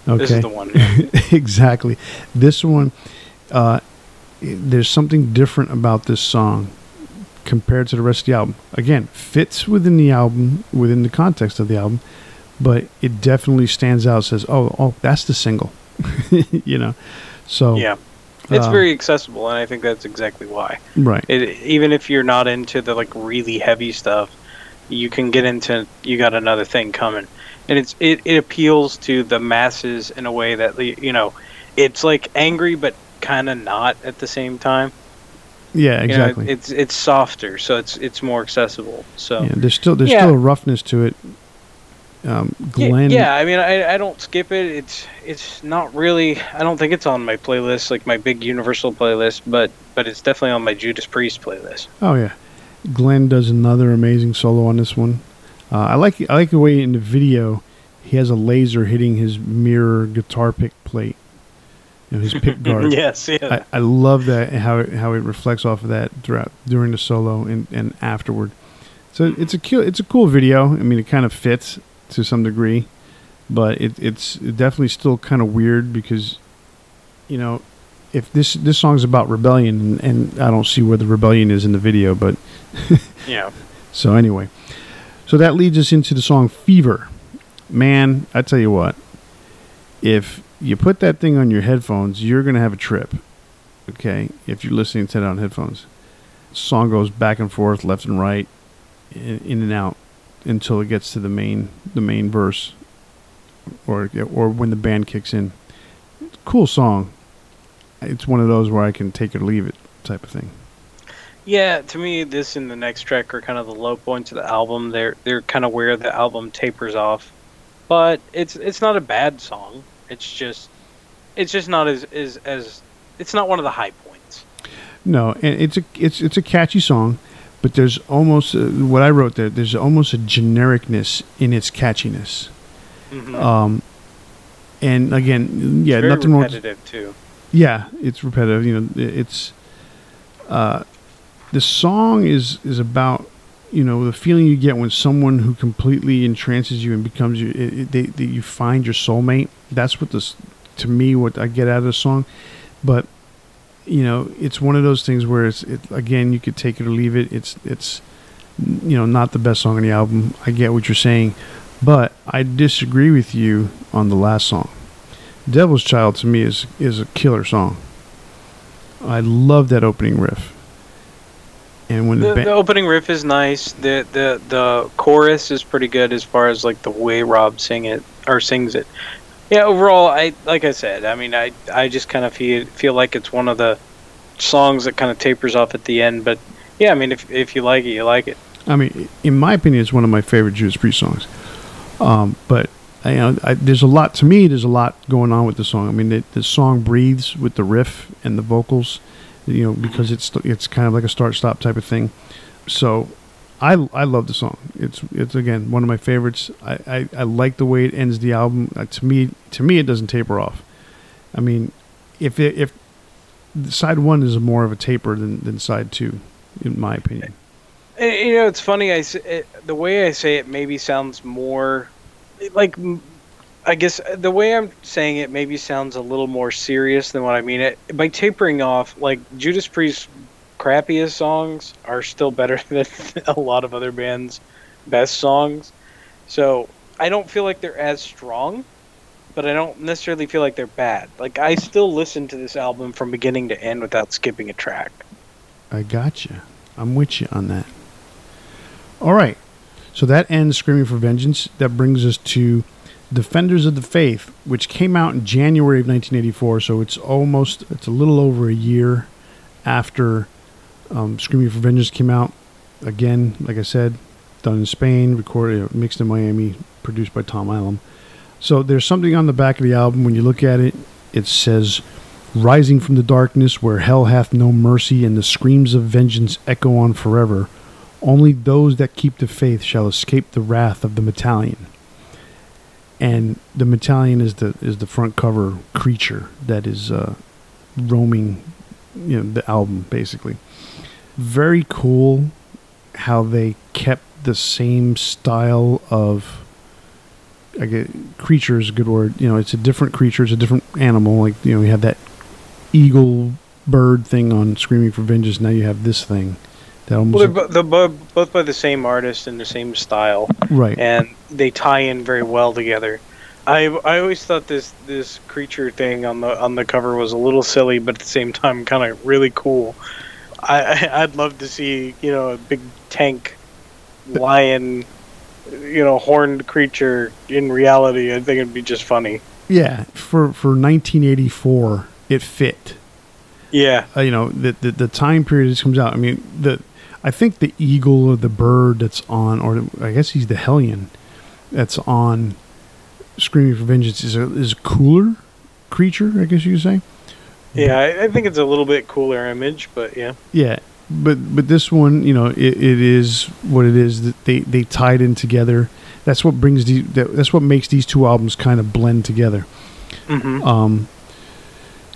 Okay. This is the one. yeah. <laughs> exactly. This one, uh, there's something different about this song compared to the rest of the album. Again, fits within the album, within the context of the album, but it definitely stands out. Says, "Oh, oh, that's the single," <laughs> you know. So yeah. It's uh, very accessible, and I think that's exactly why. right. It, even if you're not into the like really heavy stuff, you can get into you got another thing coming, and it's it, it appeals to the masses in a way that you know, it's like angry but kind of not at the same time. yeah, You know, exactly. it's it's softer, so it's it's more accessible. So yeah, there's still there's Yeah. still a roughness to it. Um, Yeah, Glenn, Yeah, I mean, I, I don't skip it. It's it's not really. I don't think it's on my playlist, like my big Universal playlist, but but it's definitely on my Judas Priest playlist. Oh yeah, Glenn does another amazing solo on this one. Uh, I like I like the way in the video he has a laser hitting his mirror guitar pick plate, you know, his pick <laughs> guard. yes, yeah. I, I love that how it, how it reflects off of that throughout during the solo and, and afterward. So it's a it's a cool video. I mean, it kind of fits to some degree, but it, it's definitely still kind of weird because, you know, if this this song's about rebellion and, and I don't see where the rebellion is in the video, but <laughs> yeah. so anyway, so that leads us into the song "Fever." Man, I tell you what, if you put that thing on your headphones, you're gonna have a trip. Okay, if you're listening to it on headphones, song goes back and forth, left and right, in, in and out, until it gets to the main the main verse, or or when the band kicks in. Cool song. It's one of those where I can take it or leave it type of thing. Yeah, to me, this and the next track are kind of the low points of the album. They're they're kind of where the album tapers off, but it's it's not a bad song. It's just it's just not as as as it's not one of the high points. No, and it's a it's it's a catchy song, but there's almost uh, what I wrote there. There's almost a genericness in its catchiness. Mhm. Um, and again, yeah, it's nothing repetitive too. Yeah, it's repetitive. You know, it's uh, the song is is about you know the feeling you get when someone who completely entrances you and becomes you. It, it, they, they, you find your soulmate. That's what this to me what I get out of the song. But you know, it's one of those things where it's it, again you could take it or leave it. It's it's you know not the best song on the album. I get what you're saying, but I disagree with you on the last song. Devil's Child to me is is a killer song. I love that opening riff. And when the, The, band, the opening riff is nice. The the the chorus is pretty good as far as like the way Rob sing it or sings it. Yeah, overall, I like I said. I mean, I I just kind of feel feel like it's one of the songs that kind of tapers off at the end. But yeah, I mean, if if you like it, you like it. I mean, in my opinion, it's one of my favorite Judas Priest songs. Um, but you know, I, there's a lot to me. There's a lot going on with the song. I mean, the, the song breathes with the riff and the vocals, you know, because it's it's kind of like a start stop type of thing. So, I I love the song. It's it's again one of my favorites. I, I, I like the way it ends the album. Uh, to me, to me, it doesn't taper off. I mean, if it, if side one is more of a taper than, than side two, in my opinion. And, you know, it's funny. I it, eh, the way I say it maybe sounds more like I guess the way I'm saying it maybe sounds a little more serious than what I mean it. By tapering off, like Judas Priest's crappiest songs are still better <laughs> than a lot of other bands' best songs. So I don't feel like they're as strong, but I don't necessarily feel like they're bad. Like I still listen to this album from beginning to end without skipping a track. I got you. I'm with you on that. All right. So that ends Screaming for Vengeance. That brings us to Defenders of the Faith, which came out in January of 1984. So it's almost, it's a little over a year after um, Screaming for Vengeance came out. Again, like I said, done in Spain, recorded, mixed in Miami, produced by Tom Allom. So there's something on the back of the album. When you look at it, it says, Rising from the darkness where hell hath no mercy and the screams of vengeance echo on forever. Only those that keep the faith shall escape the wrath of the Metallian. And the Metallian is the is the front cover creature that is uh, roaming, you know, the album basically. Very cool how they kept the same style of I get creature is a good word. You know, it's a different creature, it's a different animal. Like you know, you have that eagle bird thing on Screaming for Vengeance. Now you have this thing. That almost Well, they're, they're bo- both by the same artist and the same style, right. and they tie in very well together. I I always thought this this creature thing on the on the cover was a little silly, but at the same time kind of really cool. I I- I'd love to see you know a big tank lion, you know horned creature in reality. I think it'd be just funny. yeah, for for 1984, it fit. Yeah, uh, you know the, the the time period this comes out. I mean the I think the eagle or the bird that's on, or I guess he's the hellion that's on Screaming for Vengeance is a is a cooler creature. I guess you could say. Yeah. I, I think it's a little bit cooler image, but yeah. Yeah, but but this one, you know, it, it is what it is. That they they tied in together. That's what brings the that, that's what makes these two albums kind of blend together. hmm Um,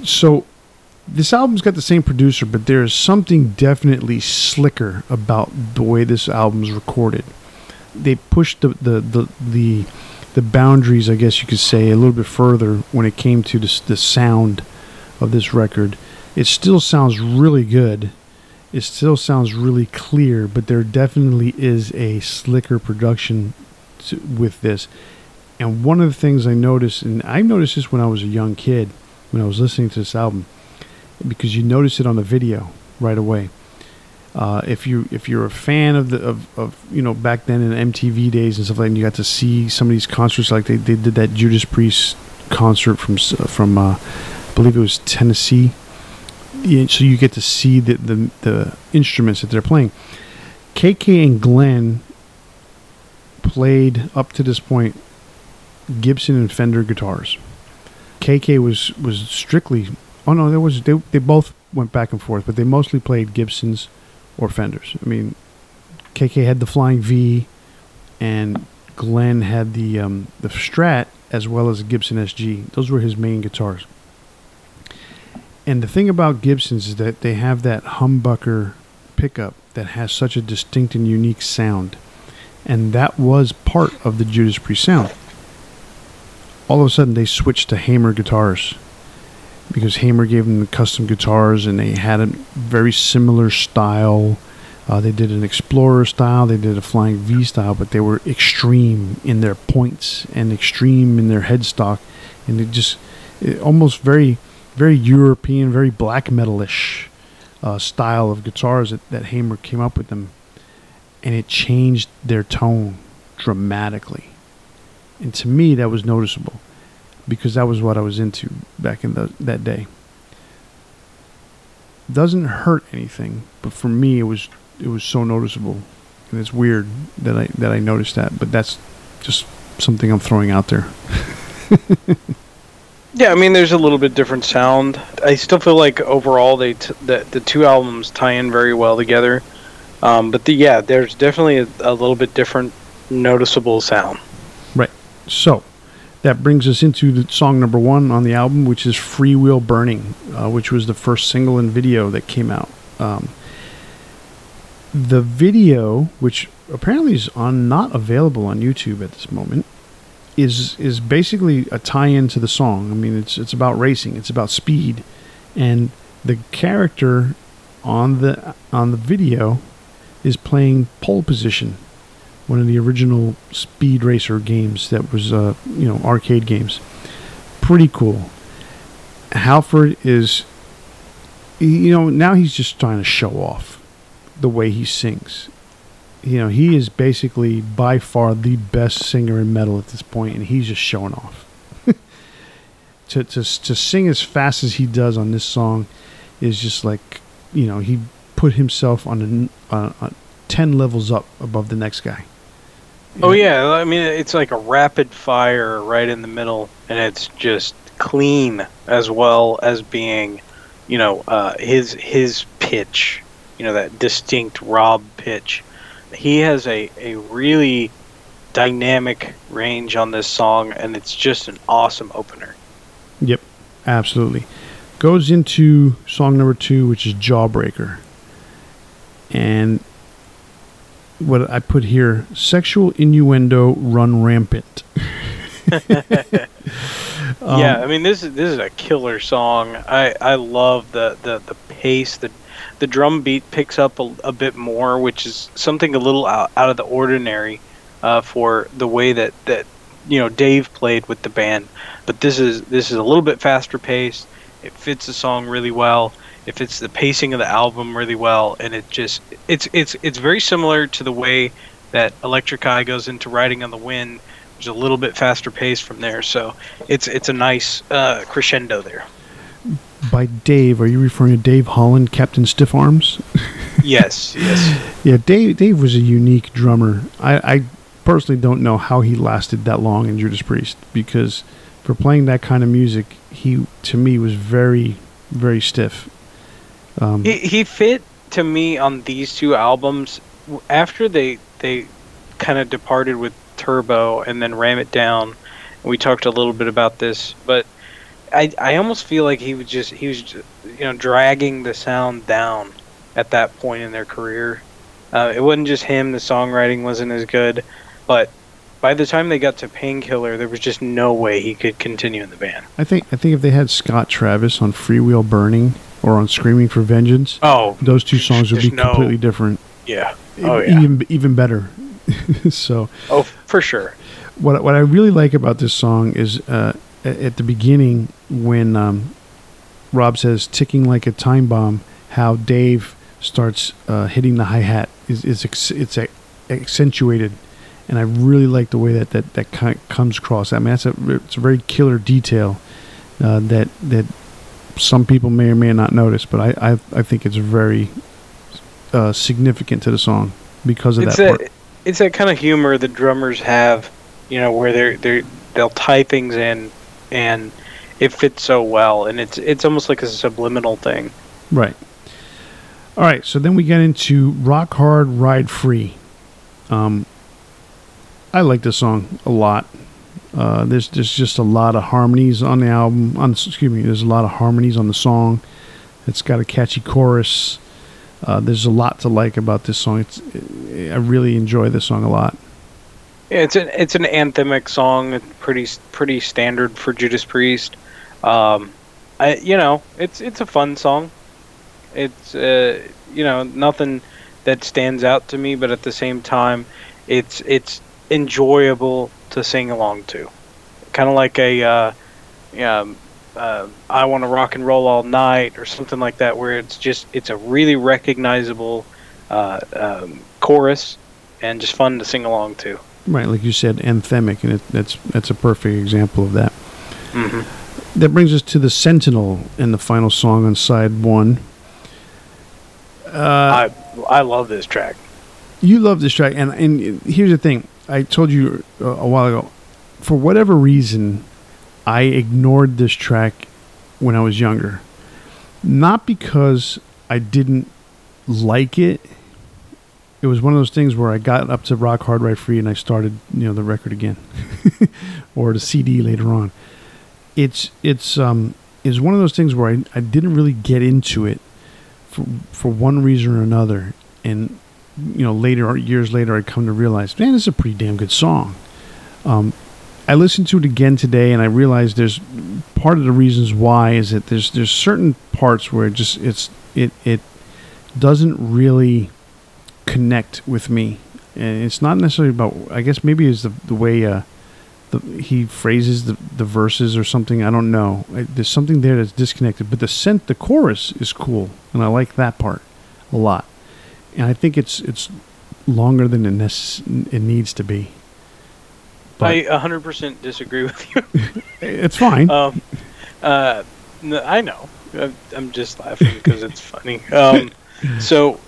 so this album's got the same producer, but there is something definitely slicker about the way this album's recorded. They pushed the the the the, the boundaries, I guess you could say, a little bit further when it came to this, the sound of this record. It still sounds really good. It still sounds really clear, but there definitely is a slicker production to, with this. And one of the things I noticed, and I noticed this when I was a young kid, when I was listening to this album, because you notice it on the video right away. Uh, if you if you're a fan of the of, of you know back then in MTV days and stuff like that, and you got to see some of these concerts like they, they did that Judas Priest concert from from uh, believe it was Tennessee. So you get to see the, the the instruments that they're playing. KK and Glenn played up to this point Gibson and Fender guitars. KK was was strictly oh no there was they they both went back and forth but they mostly played Gibsons or Fenders. I mean KK had the Flying V and Glenn had the um, the Strat as well as Gibson SG. Those were his main guitars. And the thing about Gibsons is that they have that humbucker pickup that has such a distinct and unique sound. And that was part of the Judas Priest sound. All of a sudden, they switched to Hamer guitars because Hamer gave them the custom guitars and they had a very similar style. Uh, they did an Explorer style, they did a Flying V style, but they were extreme in their points and extreme in their headstock. And it just it almost very, very European, very black metalish uh, style of guitars that, that Hamer came up with them and it changed their tone dramatically. And to me, that was noticeable because that was what I was into back in the, that day. Doesn't hurt anything, but for me, it was it was so noticeable, and it's weird that I that I noticed that. But that's just something I'm throwing out there. <laughs> Yeah, I mean, there's a little bit different sound. I still feel like overall they t- the the two albums tie in very well together. Um, but the, yeah, there's definitely a, a little bit different, noticeable sound. Right. So that brings us into the song number one on the album, which is "Freewheel Burning," uh, which was the first single and video that came out. Um, the video, which apparently is on not available on YouTube at this moment, is is basically a tie-in to the song. I mean, it's it's about racing, it's about speed, and the character on the on the video is playing pole position, one of the original Speed Racer games that was uh, you know arcade games. Pretty cool. Halford is, you know, now he's just trying to show off the way he sings you know, he is basically by far the best singer in metal at this point, and he's just showing off. <laughs> to, to to sing as fast as he does on this song is just like, you know, he put himself on a, uh, uh, ten levels up above the next guy. Oh yeah, I mean it's like a rapid fire right in the middle, and it's just clean as well as being, you know, uh, his his pitch, you know, that distinct Rob pitch. He has a a really dynamic range on this song, and it's just an awesome opener. Yep, absolutely. Goes into song number two, which is Jawbreaker. And what I put here: sexual innuendo run rampant. Um, <laughs> yeah, I mean this is this is a killer song. I I love the the the pace. The the drum beat picks up a, a bit more, which is something a little out, out of the ordinary uh, for the way that that you know Dave played with the band. But this is this is a little bit faster paced. It fits the song really well. It fits the pacing of the album really well, and it just it's it's it's very similar to the way that Electric Eye goes into Riding on the Wind there's a little bit faster pace from there. So it's it's a nice uh, crescendo there. By Dave, are you referring to Dave Holland, Captain Stiff Arms? yes, yes. <laughs> Yeah, Dave. Dave was a unique drummer. I, I personally don't know how he lasted that long in Judas Priest because for playing that kind of music, he to me was very, very stiff. Um, he he fit to me on these two albums after they they kind of departed with turbo and then ram it down. We talked a little bit about this, but I I almost feel like he was just he was you know dragging the sound down at that point in their career. Uh, it wasn't just him; the songwriting wasn't as good, but by the time they got to Painkiller, there was just no way he could continue in the band. I think I think if they had Scott Travis on Freewheel Burning or on Screaming for Vengeance, oh, those two songs would be no, completely different. Yeah. Oh, yeah. Even even better. <laughs> so oh for sure what what i really like about this song is uh, at the beginning when um, rob says ticking like a time bomb how dave starts uh, hitting the hi-hat is, is ex- it's a- accentuated. And i really like the way that that, that kind comes across. I mean that's a it's a very killer detail uh, that that some people may or may not notice but i i, I think it's very uh, significant to the song because of it's that a, part. it's that kind of humor the drummers have, you know, where they're they they'll tie things in and it fits so well, and it's it's almost like a subliminal thing. Right. All right. So then we get into Rock Hard, Ride Free. Um, I like this song a lot. Uh, there's there's just a lot of harmonies on the album. On excuse me, there's a lot of harmonies on the song. It's got a catchy chorus. Uh, there's a lot to like about this song. It's, I really enjoy this song a lot. Yeah, it's an it's an anthemic song. Pretty pretty standard for Judas Priest. Um, I you know it's it's a fun song. It's uh, you know nothing that stands out to me, but at the same time, it's it's enjoyable to sing along to. Kind of like a uh, yeah, uh, "I Want to Rock and Roll All Night" or something like that, where it's just it's a really recognizable uh, um, chorus and just fun to sing along to. Right, like you said, anthemic, and it, that's that's a perfect example of that. Mm-hmm. That brings us to the Sentinel and the final song on side one. Uh, I I love this track. You love this track, and and here's the thing: I told you a, a while ago. For whatever reason, I ignored this track when I was younger. Not because I didn't like it. It was one of those things where I got up to Rock Hard Ride Free and I started, you know, the record again, <laughs> or the CD later on. It's it's um is one of those things where I, I didn't really get into it for for one reason or another, and you know later years later I come to realize, man, this is a pretty damn good song. Um, I listened to it again today, and I realized there's part of the reasons why is that there's there's certain parts where it just it's it it doesn't really connect with me, and it's not necessarily about. I guess maybe it's the the way uh, the, he phrases the the verses or something. I don't know. I, there's something there that's disconnected, but the scent, the chorus is cool, and I like that part a lot. And I think it's it's longer than it, necess- it needs to be. But I 100% disagree with you. <laughs> it's fine. Um, uh, I know. I'm just laughing because it's funny. Um, <laughs> so,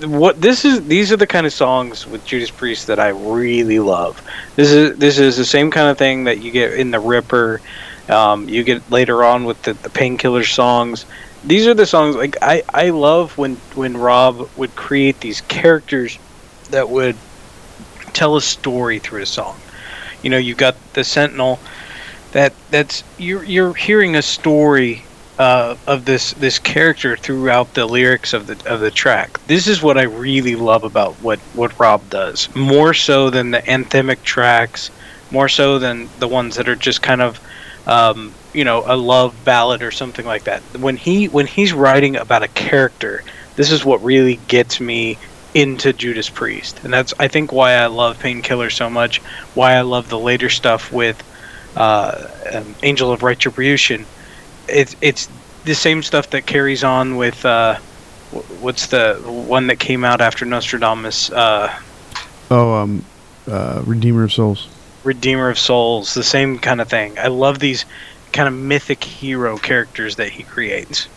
what this is? These are the kind of songs with Judas Priest that I really love. This is this is the same kind of thing that you get in the Ripper. Um, you get later on with the, the Painkiller songs. These are the songs like I, I love when when Rob would create these characters that would tell a story through a song you know you've got the sentinel that that's you're you're hearing a story uh, of this this character throughout the lyrics of the of the track. This is what I really love about what what Rob does. More so than the anthemic tracks, more so than the ones that are just kind of um, you know a love ballad or something like that. When he when he's writing about a character, this is what really gets me into Judas Priest, and that's I think why I love Painkiller so much. Why I love the later stuff with uh, um, Angel of Retribution it's it's the same stuff that carries on with uh, what's the one that came out after Nostradamus? Uh, oh, um, uh, Redeemer of Souls. Redeemer of Souls, the same kind of thing. I love these kind of mythic hero characters that he creates.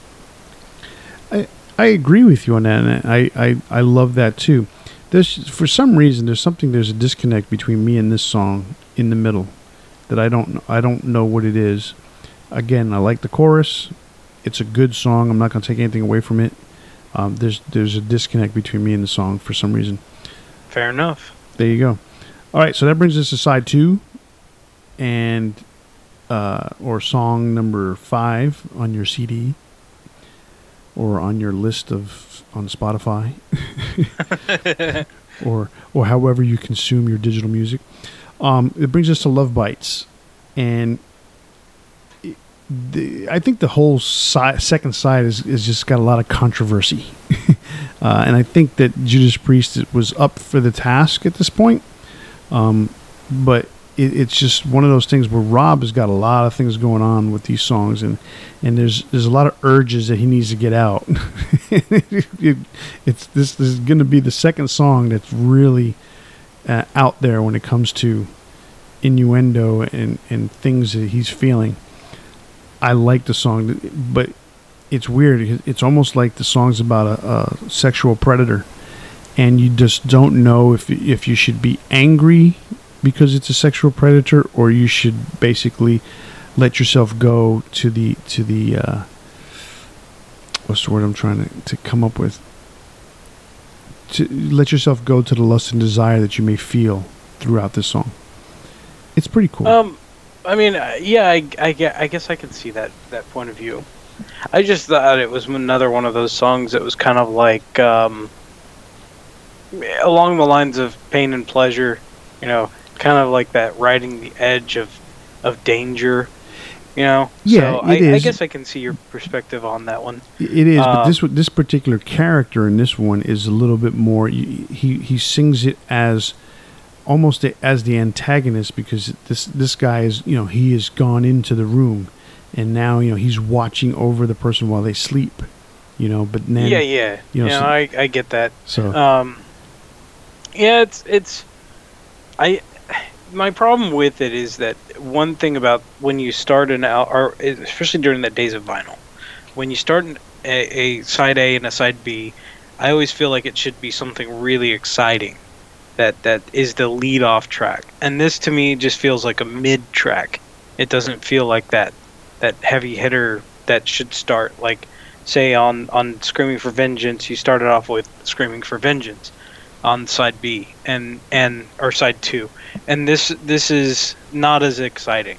I I agree with you on that, and I I, I love that too. There's for some reason there's something there's a disconnect between me and this song in the middle that I don't I don't know what it is. Again, I like the chorus. It's a good song. I'm not going to take anything away from it. Um, there's there's a disconnect between me and the song for some reason. Fair enough. There you go. All right, so that brings us to side two, and uh, or song number five on your CD, or on your list of on Spotify, <laughs> or or however you consume your digital music. Um, it brings us to Love Bites, and the, I think the whole second side is, is just got a lot of controversy, <laughs> uh, and I think that Judas Priest was up for the task at this point. Um, but it, it's just one of those things where Rob has got a lot of things going on with these songs, and and there's there's a lot of urges that he needs to get out. <laughs> it, it's this, this is going to be the second song that's really uh, out there when it comes to innuendo and and things that he's feeling. I like the song, but it's weird. It's almost like the song's about a, a sexual predator, and you just don't know if if you should be angry because it's a sexual predator, or you should basically let yourself go to the to the uh, what's the word I'm trying to, to come up with. To let yourself go to the lust and desire that you may feel throughout this song. It's pretty cool. Um, I mean, uh, yeah, I, I, I guess I can see that that point of view. I just thought it was another one of those songs that was kind of like um, along the lines of pain and pleasure, you know, kind of like that riding the edge of of danger. You know, yeah, so I, I, guess I can see your perspective on that one. It is, uh, but this this particular character in this one is a little bit more. He he sings it as almost as the antagonist because this this guy is you know he has gone into the room and now you know he's watching over the person while they sleep you know but then yeah yeah. you know, yeah so, I, I get that. So um yeah it's it's i my problem with it is that one thing about when you start an out or especially during the days of vinyl when you start a, a side a and a side b i always feel like it should be something really exciting that that is the lead off track. And this to me just feels like a mid track. It doesn't feel like that that heavy hitter that should start like say on on Screaming for Vengeance you started off with Screaming for Vengeance on side B and and or side 2. And this this is not as exciting.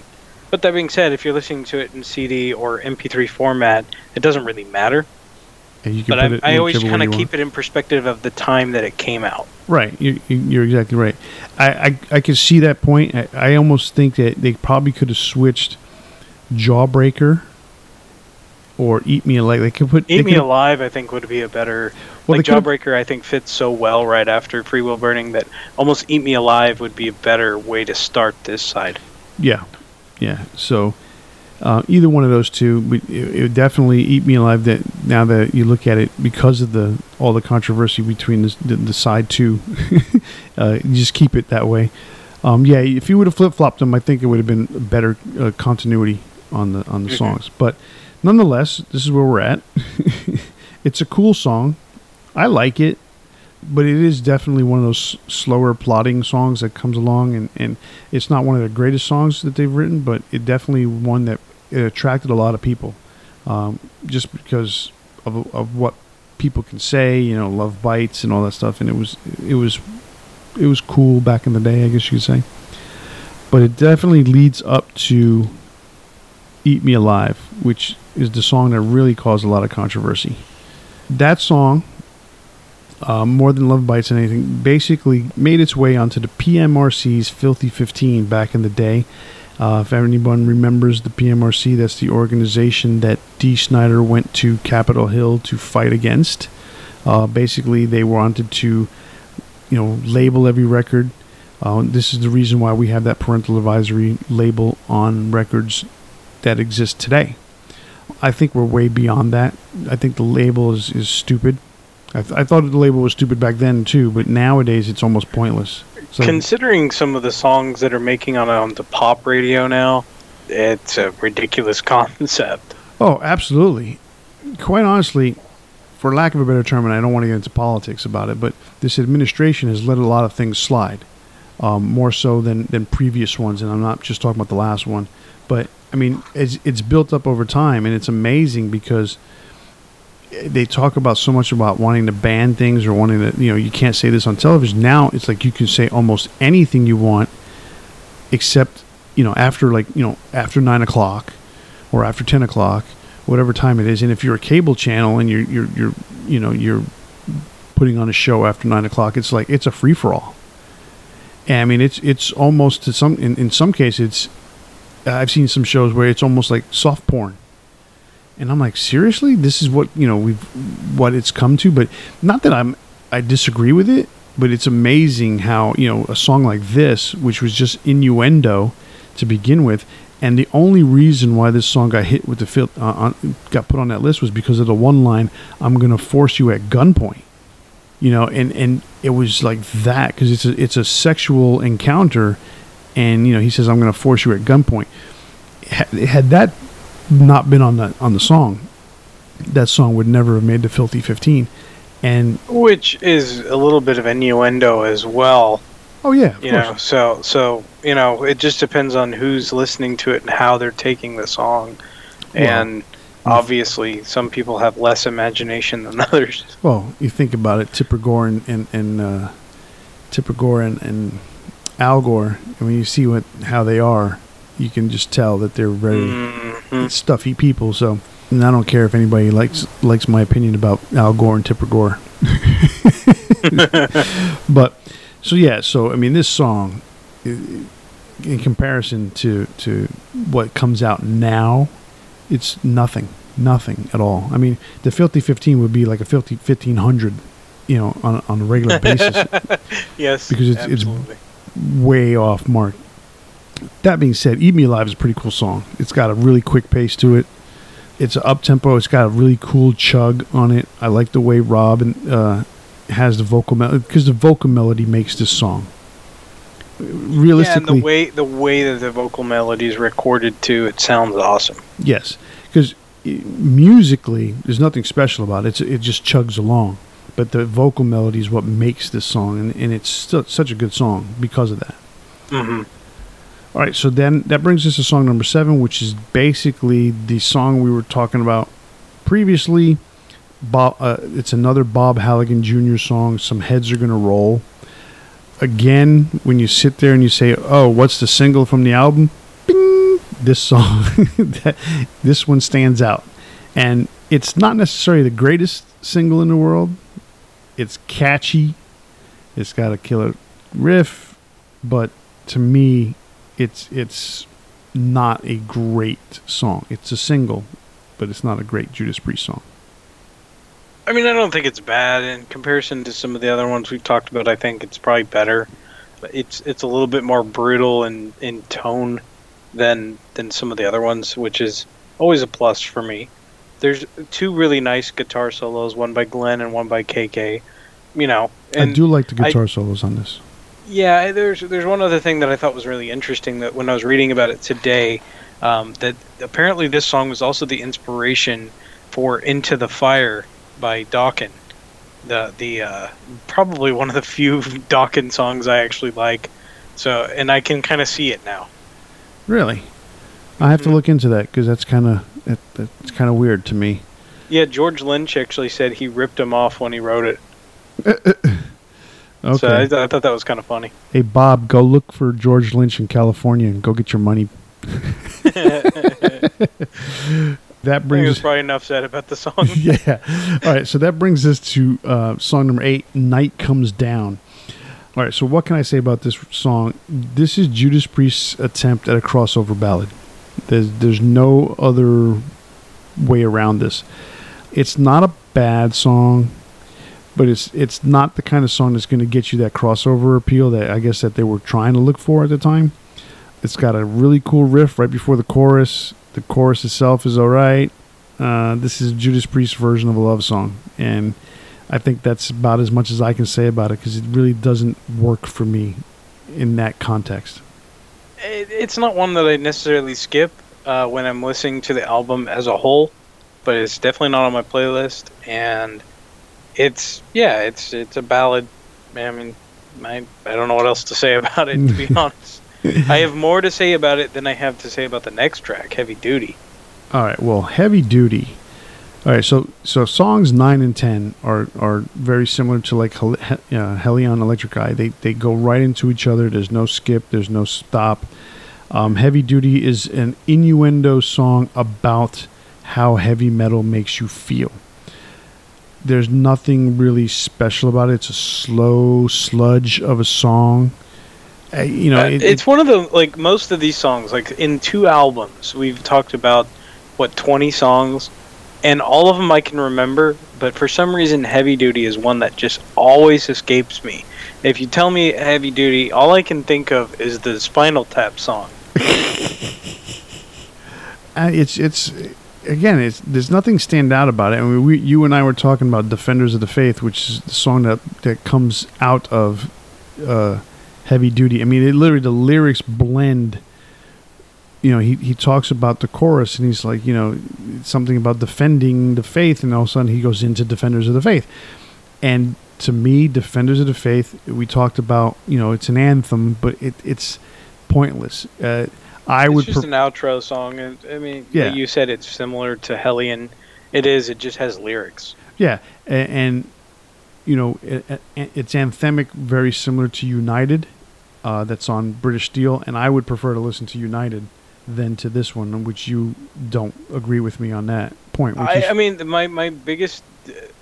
But that being said, if you're listening to it in CD or MP3 format, it doesn't really matter but I, I always kind of keep it in perspective of the time that it came out. Right, you, you're exactly right. I, I, I can see that point. I, I almost think that they probably could have switched Jawbreaker or Eat Me Alive. They could put Eat Me Alive. I think would be a better. Well, like Jawbreaker, I think fits so well right after Freewheel Burning that almost Eat Me Alive would be a better way to start this side. Yeah, yeah. So uh, either one of those two, it, it, would definitely eat me alive. That now that you look at it, because of the all the controversy between the, the, the side two, <laughs> uh, you just keep it that way. Um, yeah, if you would have flip flopped them, I think it would have been better uh, continuity on the on the songs. But nonetheless, this is where we're at. <laughs> it's a cool song. I like it but it is definitely one of those slower plotting songs that comes along and, and it's not one of the greatest songs that they've written but it definitely one that attracted a lot of people um, just because of, of what people can say you know love bites and all that stuff and it was it was it was cool back in the day i guess you could say but it definitely leads up to eat me alive which is the song that really caused a lot of controversy. That song, uh, more than Love Bites and anything, basically made its way onto the PMRC's Filthy 15 back in the day. Uh, if anyone remembers the PMRC, that's the organization that Dee Snider went to Capitol Hill to fight against. Uh, basically, they wanted to, you know, label every record. Uh, this is the reason why we have that parental advisory label on records that exist today. I think we're way beyond that. I think the label is, is stupid. I, th- I thought the label was stupid back then too, but nowadays it's almost pointless. So, Considering some of the songs that are making on onto pop radio now, it's a ridiculous <laughs> concept. oh, absolutely. Quite honestly, for lack of a better term, and I don't want to get into politics about it, but this administration has let a lot of things slide, um, more so than, than previous ones. And I'm not just talking about the last one, but I mean, it's, it's built up over time, and it's amazing because they talk about so much about wanting to ban things or wanting to, you know, you can't say this on television. Now it's like you can say almost anything you want, except, you know, after like, you know, after nine o'clock or after 10 o'clock, whatever time it is. And if you're a cable channel and you're, you're, you're, you know, you're putting on a show after nine o'clock, it's like, it's a free for all. And I mean, it's, it's almost to some, in, in some cases, I've seen some shows where it's almost like soft porn and I'm like, seriously, this is what you know we've what it's come to. But not that I'm I disagree with it, but it's amazing how you know a song like this, which was just innuendo to begin with, and the only reason why this song got hit with the fil- uh, on, got put on that list was because of the one line, "I'm to force you at gunpoint." You know, and and it was like that because it's a it's a sexual encounter, and you know he says, "I'm to force you at gunpoint." Had that not been on the on the song, that song would never have made the Filthy Fifteen. And Which is a little bit of innuendo as well. oh yeah, of you course. know so so you know it just depends on who's listening to it and how they're taking the song and obviously some people have less imagination than <laughs> others Well, you think about it, Tipper Gore and and, and uh, Tipper Gore and, and Al Gore. And when you see what how they are, you can just tell that they're very Mhm. stuffy people. So, and I don't care if anybody likes likes my opinion about Al Gore and Tipper Gore. <laughs> but so yeah, so I mean, this song, in comparison to to what comes out now, it's nothing, nothing at all. I mean, the Filthy Fifteen would be like a Filthy Fifteen Hundred, you know, on on a regular basis, <laughs> yes Because it's- it's- way off mark. That being said, "Eat Me Alive" is a pretty cool song. It's got a really quick pace to it. It's up tempo. It's got a really cool chug on it. I like the way Rob and, uh, has the vocal melody because the vocal melody makes this song. yeah, Realistically, and the way the way that the vocal melody is recorded too it sounds awesome yes, because musically, there's nothing special about it. It's, it just chugs along. But the vocal melody is what makes this song, and, and it's still such a good song because of that. hmm All right, so then that brings us to song number seven, which is basically the song we were talking about previously. Bob, uh, it's another Bob Halligan Jr. song. Some heads are gonna roll. Again, when you sit there and you say, "Oh, what's the single from the album?" Bing! This song, <laughs> that, this one stands out, and it's not necessarily the greatest single in the world. It's catchy. It's got a killer riff, but to me, it's it's not a great song. It's a single, but it's not a great Judas Priest song. I mean, I don't think it's bad in comparison to some of the other ones we've talked about. I think it's probably better. But it's it's a little bit more brutal in, in tone than than some of the other ones, which is always a plus for me. There's two really nice guitar solos, one by Glenn and one by KK. You know, and I do like the I- guitar solos on this. Yeah, there's there's one other thing that I thought was really interesting that when I was reading about it today, um, that apparently this song was also the inspiration for "Into the Fire" by Dokken. The the uh, probably one of the few <laughs> Dokken songs I actually like. So and I can kind of see it now. Really, I have to Mhm. look into that because that's kind of that, that's kind of weird to me. Yeah, George Lynch actually said he ripped him off when he wrote it. <laughs> Okay, So I, th- I thought that was kind of funny. hey Bob, go look for George Lynch in California and go get your money. that <laughs> <laughs> that I think brings there's probably enough said about the song. <laughs> yeah. All right. So that brings us to uh, song number eight, Night Comes Down. All right. So what can I say about this song? This is Judas Priest's attempt at a crossover ballad. There's, there's no other way around this. It's not a bad song, but it's it's not the kind of song that's going to get you that crossover appeal that I guess that they were trying to look for at the time. It's got a really cool riff right before the chorus. The chorus itself is all right. Uh, this is Judas Priest's version of a love song, and I think that's about as much as I can say about it because it really doesn't work for me in that context. It's not one that I necessarily skip uh, when I'm listening to the album as a whole, but it's definitely not on my playlist. And it's yeah, it's it's a ballad. I mean, I I don't know what else to say about it to be <laughs> honest. I have more to say about it than I have to say about the next track, Heavy Duty. All right. Well, heavy duty. All right. So so songs nine and ten are are very similar to like Hel- uh, Hellion Electric Eye. They they go right into each other. There's no skip. There's no stop. Um, heavy duty is an innuendo song about how heavy metal makes you feel. There's nothing really special about it. It's a slow sludge of a song. Uh, you know, Uh, it- it's one of the like most of these songs. Like in two albums, we've talked about what twenty songs, and all of them I can remember. But for some reason, Heavy Duty is one that just always escapes me. If you tell me Heavy Duty, all I can think of is the Spinal Tap song. <laughs> Uh, it's it's again it's there's nothing stand out about it. I mean, we you and I were talking about Defenders of the Faith, which is the song that that comes out of uh, Heavy Duty. I mean, it literally the lyrics blend. You know, he he talks about the chorus, and he's like, you know, something about defending the faith, and all of a sudden he goes into Defenders of the Faith, and to me, Defenders of the Faith, we talked about, you know, it's an anthem, but it it's pointless. Uh, I It's would just pre- an outro song. and I mean, Yeah. you said it's similar to Hellion. It is. It just has lyrics. Yeah, and, and you know it, it, it's anthemic, very similar to United, uh, that's on British Steel, and I would prefer to listen to United than to this one, which you don't agree with me on that point. Which I, is, I mean, my my biggest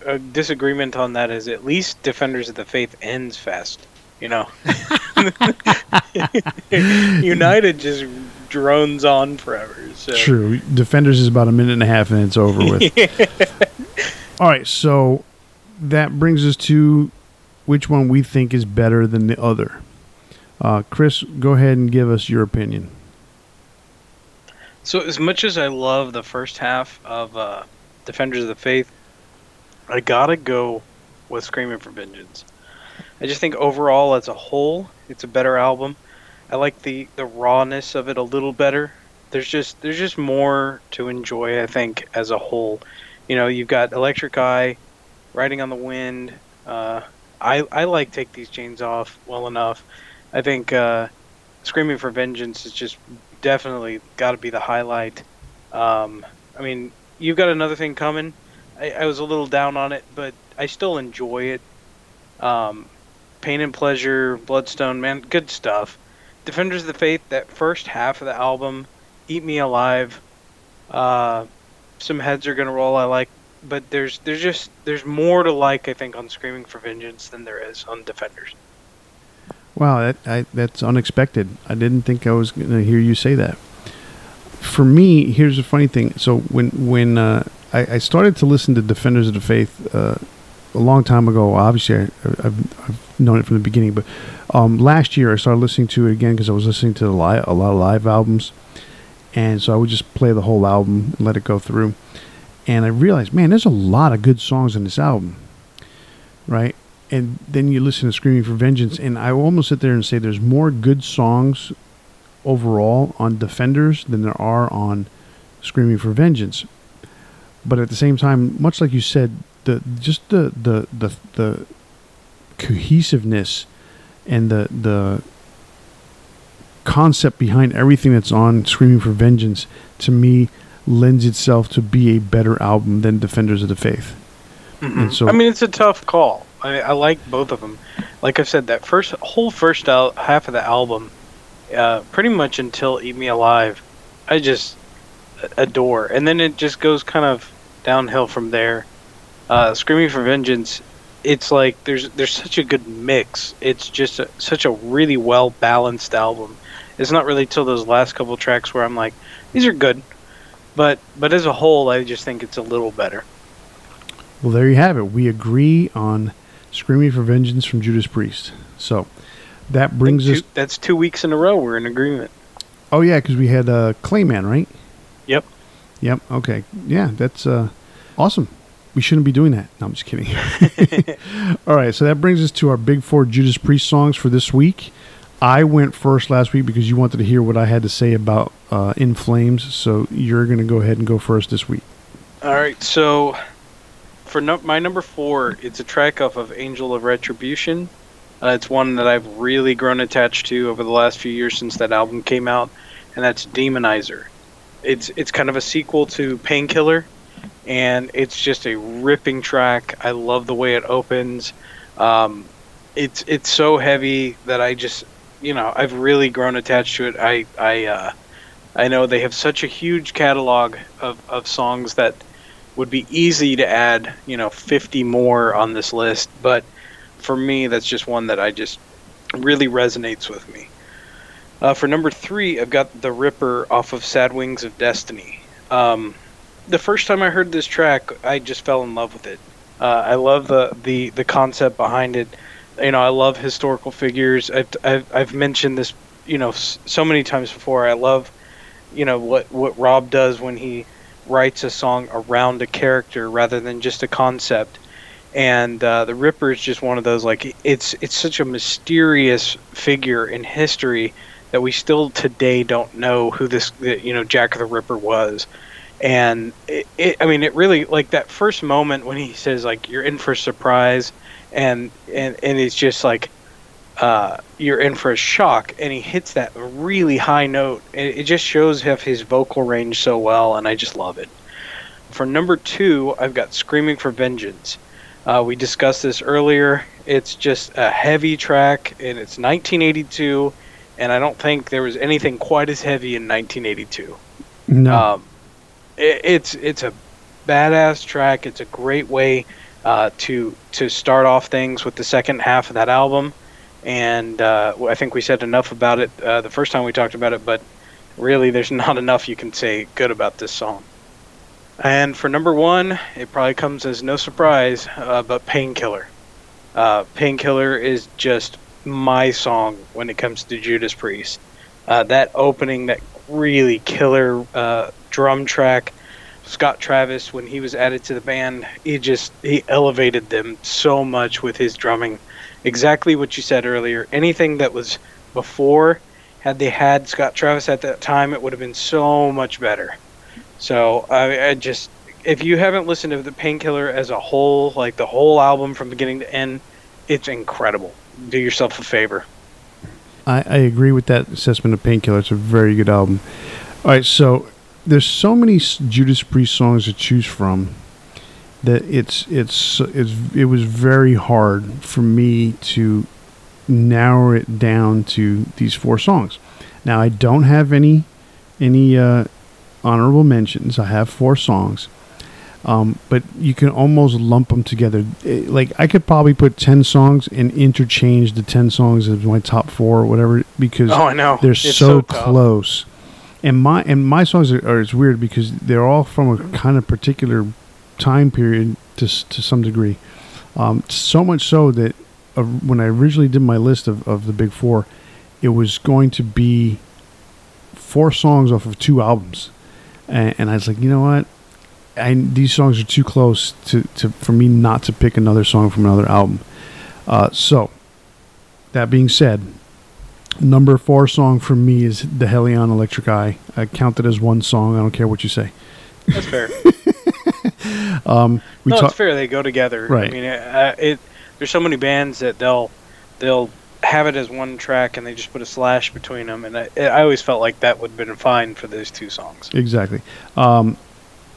uh, disagreement on that is at least Defenders of the Faith ends fast. You know, <laughs> <laughs> United just drones on forever. So. true. Defenders is about a minute and a half, and it's over with. <laughs> All right, so that brings us to which one we think is better than the other. Uh, Chris, go ahead and give us your opinion. So as much as I love the first half of uh, Defenders of the Faith, I gotta go with Screaming for Vengeance. I just think overall, as a whole, it's a better album. I like the the rawness of it a little better. There's just there's just more to enjoy. I think as a whole, you know, you've got Electric Eye, Riding on the Wind. Uh, I I like Take These Chains Off well enough. I think uh, Screaming for Vengeance is just definitely got to be the highlight. Um, I mean, you've got another thing coming. I, I was a little down on it, but I still enjoy it. Um, Pain and Pleasure, Bloodstone, man, good stuff. Defenders of the Faith, that first half of the album, Eat Me Alive. Uh, some heads are gonna roll. I like, but there's there's just there's more to like. I think on Screaming for Vengeance than there is on Defenders. Wow, that I, that's unexpected. I didn't think I was to hear you say that. For me, here's the funny thing. So when when uh, I, I started to listen to Defenders of the Faith uh, a long time ago, obviously I, I've, I've known it from the beginning, but um, last year I started listening to it again because I was listening to li- a lot of live albums, and so I would just play the whole album and let it go through. And I realized, man, there's a lot of good songs on this album, right? and then you listen to Screaming for Vengeance, and I almost sit there and say there's more good songs overall on Defenders than there are on Screaming for Vengeance. But at the same time, much like you said, the just the the the, the cohesiveness and the the concept behind everything that's on Screaming for Vengeance to me lends itself to be a better album than Defenders of the Faith. And so I mean, it's a tough call. I, I like both of them. Like I've said, that first whole first al- half of the album, uh, pretty much until "Eat Me Alive," I just adore. And then it just goes kind of downhill from there. Uh, Screaming for Vengeance, it's like there's there's such a good mix. It's just a, such a really well balanced album. It's not really till those last couple tracks where I'm like, these are good, but but as a whole, I just think it's a little better. Well, there you have it. We agree on Screaming for Vengeance from Judas Priest. So that brings two, us. That's two weeks in a row we're in agreement. Oh yeah, because we had uh, Clayman, right? Yep. Yep. Okay. Yeah, that's uh, awesome. We shouldn't be doing that. No, I'm just kidding. <laughs> All right, so that brings us to our big four Judas Priest songs for this week. I went first last week because you wanted to hear what I had to say about uh, In Flames, so you're going to go ahead and go first this week. All right, so for no- my number four, it's a track off of Angel of Retribution. Uh, it's one that I've really grown attached to over the last few years since that album came out, and that's Demonizer. It's it's kind of a sequel to Painkiller, and it's just a ripping track. I love the way it opens. Um, it's it's so heavy that I just you know I've really grown attached to it. I I uh, I know they have such a huge catalog of, of songs that would be easy to add you know 50 more on this list, but for me that's just one that I just really resonates with me. Uh, for number three, I've got the Ripper off of Sad Wings of Destiny. Um, the first time I heard this track, I just fell in love with it. Uh, I love the, the, the concept behind it. You know, I love historical figures. I've, I've, I've mentioned this, you know, so many times before. I love, you know, what, what Rob does when he writes a song around a character rather than just a concept. And uh, the Ripper is just one of those like it's it's such a mysterious figure in history that we still today don't know who this you know Jack the Ripper was and it, it, I mean, it really like that first moment when he says like you're in for a surprise, and and and it's just like uh, you're in for a shock, and he hits that really high note. It, it just shows his vocal range so well, and I just love it. For number two, I've got "Screaming for Vengeance." Uh, we discussed this earlier. It's just a heavy track, and it's 1982, and I don't think there was anything quite as heavy in 1982. No. Um, it, it's it's a badass track. It's a great way uh, to to start off things with the second half of that album, and uh, I think we said enough about it uh, the first time we talked about it. But really, there's <laughs> not enough you can say good about this song. And for number one, it probably comes as no surprise, uh, but Painkiller. Uh, Painkiller is just my song when it comes to Judas Priest. Uh, that opening, that really killer drum track, Scott Travis, when he was added to the band, he just he elevated them so much with his drumming. Exactly what you said earlier. Anything that was before, had they had Scott Travis at that time, it would have been so much better. So I, I just, if you haven't listened to the Painkiller as a whole, like the whole album from beginning to end, it's incredible. Do yourself a favor. I, I agree with that assessment of Painkiller. It's a very good album. All right, so there's so many Judas Priest songs to choose from that it's it's it's it was very hard for me to narrow it down to these four songs. Now I don't have any any uh, honorable mentions. I have four songs. Um, but you can almost lump them together. Eh, Like I could probably put ten songs and interchange the ten songs as my top four or whatever because Oh, I know. they're so, so tough. And my and my songs are, are it's weird because they're all from a kind of particular time period to to some degree. Um, so much so that uh, when I originally did my list of, of the big four, it was going to be four songs off of two albums, and, and I was like, you know what, I, these songs are too close to, to for me not to pick another song from another album. Uh, so, that being said, number four song for me is the Hellion Electric Eye. I count it as one song. I don't care what you say. That's fair. <laughs> Um, we no, talk- it's fair. They go together. Right. I mean, uh, it. There's so many bands that they'll they'll have it as one track and they just put a slash between them, and I, I always felt like that would have been fine for those two songs. Exactly. Um,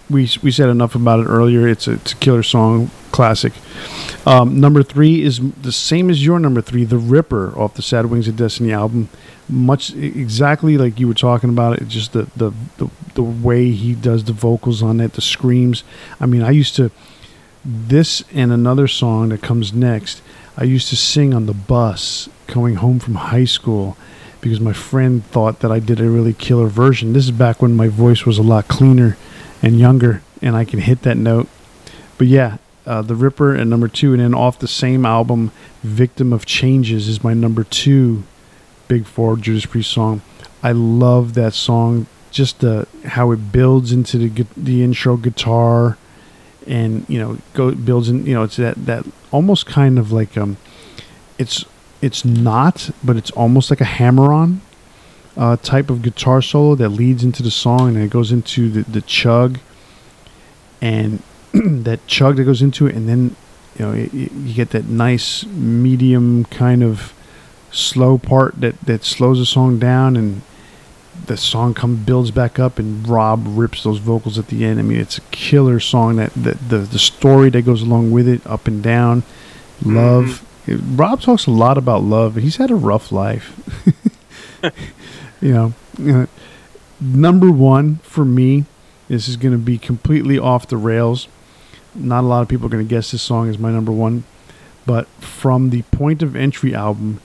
we we said enough about it earlier. It's a, it's a killer song, classic. Um, number three is the same as your number three, "The Ripper" off the Sad Wings of Destiny album. Much exactly like you were talking about it. Just the the, the, the way he does the vocals on it, the screams. I mean, I used to this and another song that comes next. I used to sing on the bus coming home from high school because my friend thought that I did a really killer version. This is back when my voice was a lot cleaner and younger, and I can hit that note. But yeah, uh, The Ripper and number two, and then off the same album, Victim of Changes is my number two Big Four Judas Priest song. I love that song, just the how it builds into the the intro guitar, and you know go builds in. You know, it's that that almost kind of like um, it's it's not, but it's almost like a hammer-on uh, type of guitar solo that leads into the song, and it goes into the the chug, and <clears throat> that chug that goes into it, and then you know it, you get that nice medium kind of slow part that that slows the song down, and the song come builds back up, and Rob rips those vocals at the end. I mean, it's a killer song. That, that the the story that goes along with it, up and down, love. Mm-hmm. Rob talks a lot about love. He's had a rough life. <laughs> <laughs> you know, you know, number one for me. This is going to be completely off the rails not a lot of people are going to guess this song is my number one, but from the Point of Entry album,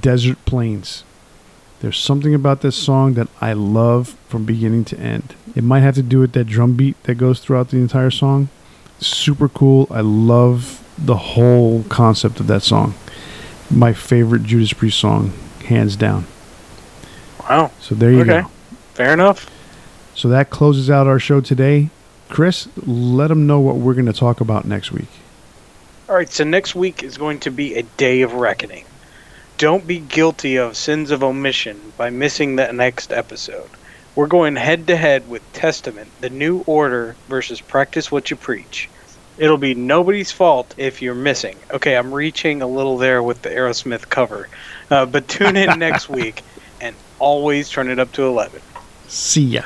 Desert Plains. There's something about this song that I love from beginning to end. It might have to do with that drum beat that goes throughout the entire song. Super cool. I love the whole concept of that song. My favorite Judas Priest song, hands down. Wow. So there you okay. go. Fair enough. So that closes out our show today. Chris, let them know what we're going to talk about next week. All right, so next week is going to be a day of reckoning. Don't be guilty of sins of omission by missing the next episode. We're going head to head with Testament, the new order versus Practice What You Preach. It'll be nobody's fault if you're missing. Okay, I'm reaching a little there with the Aerosmith cover. Uh, but tune in <laughs> next week and always turn it up to 11. See ya.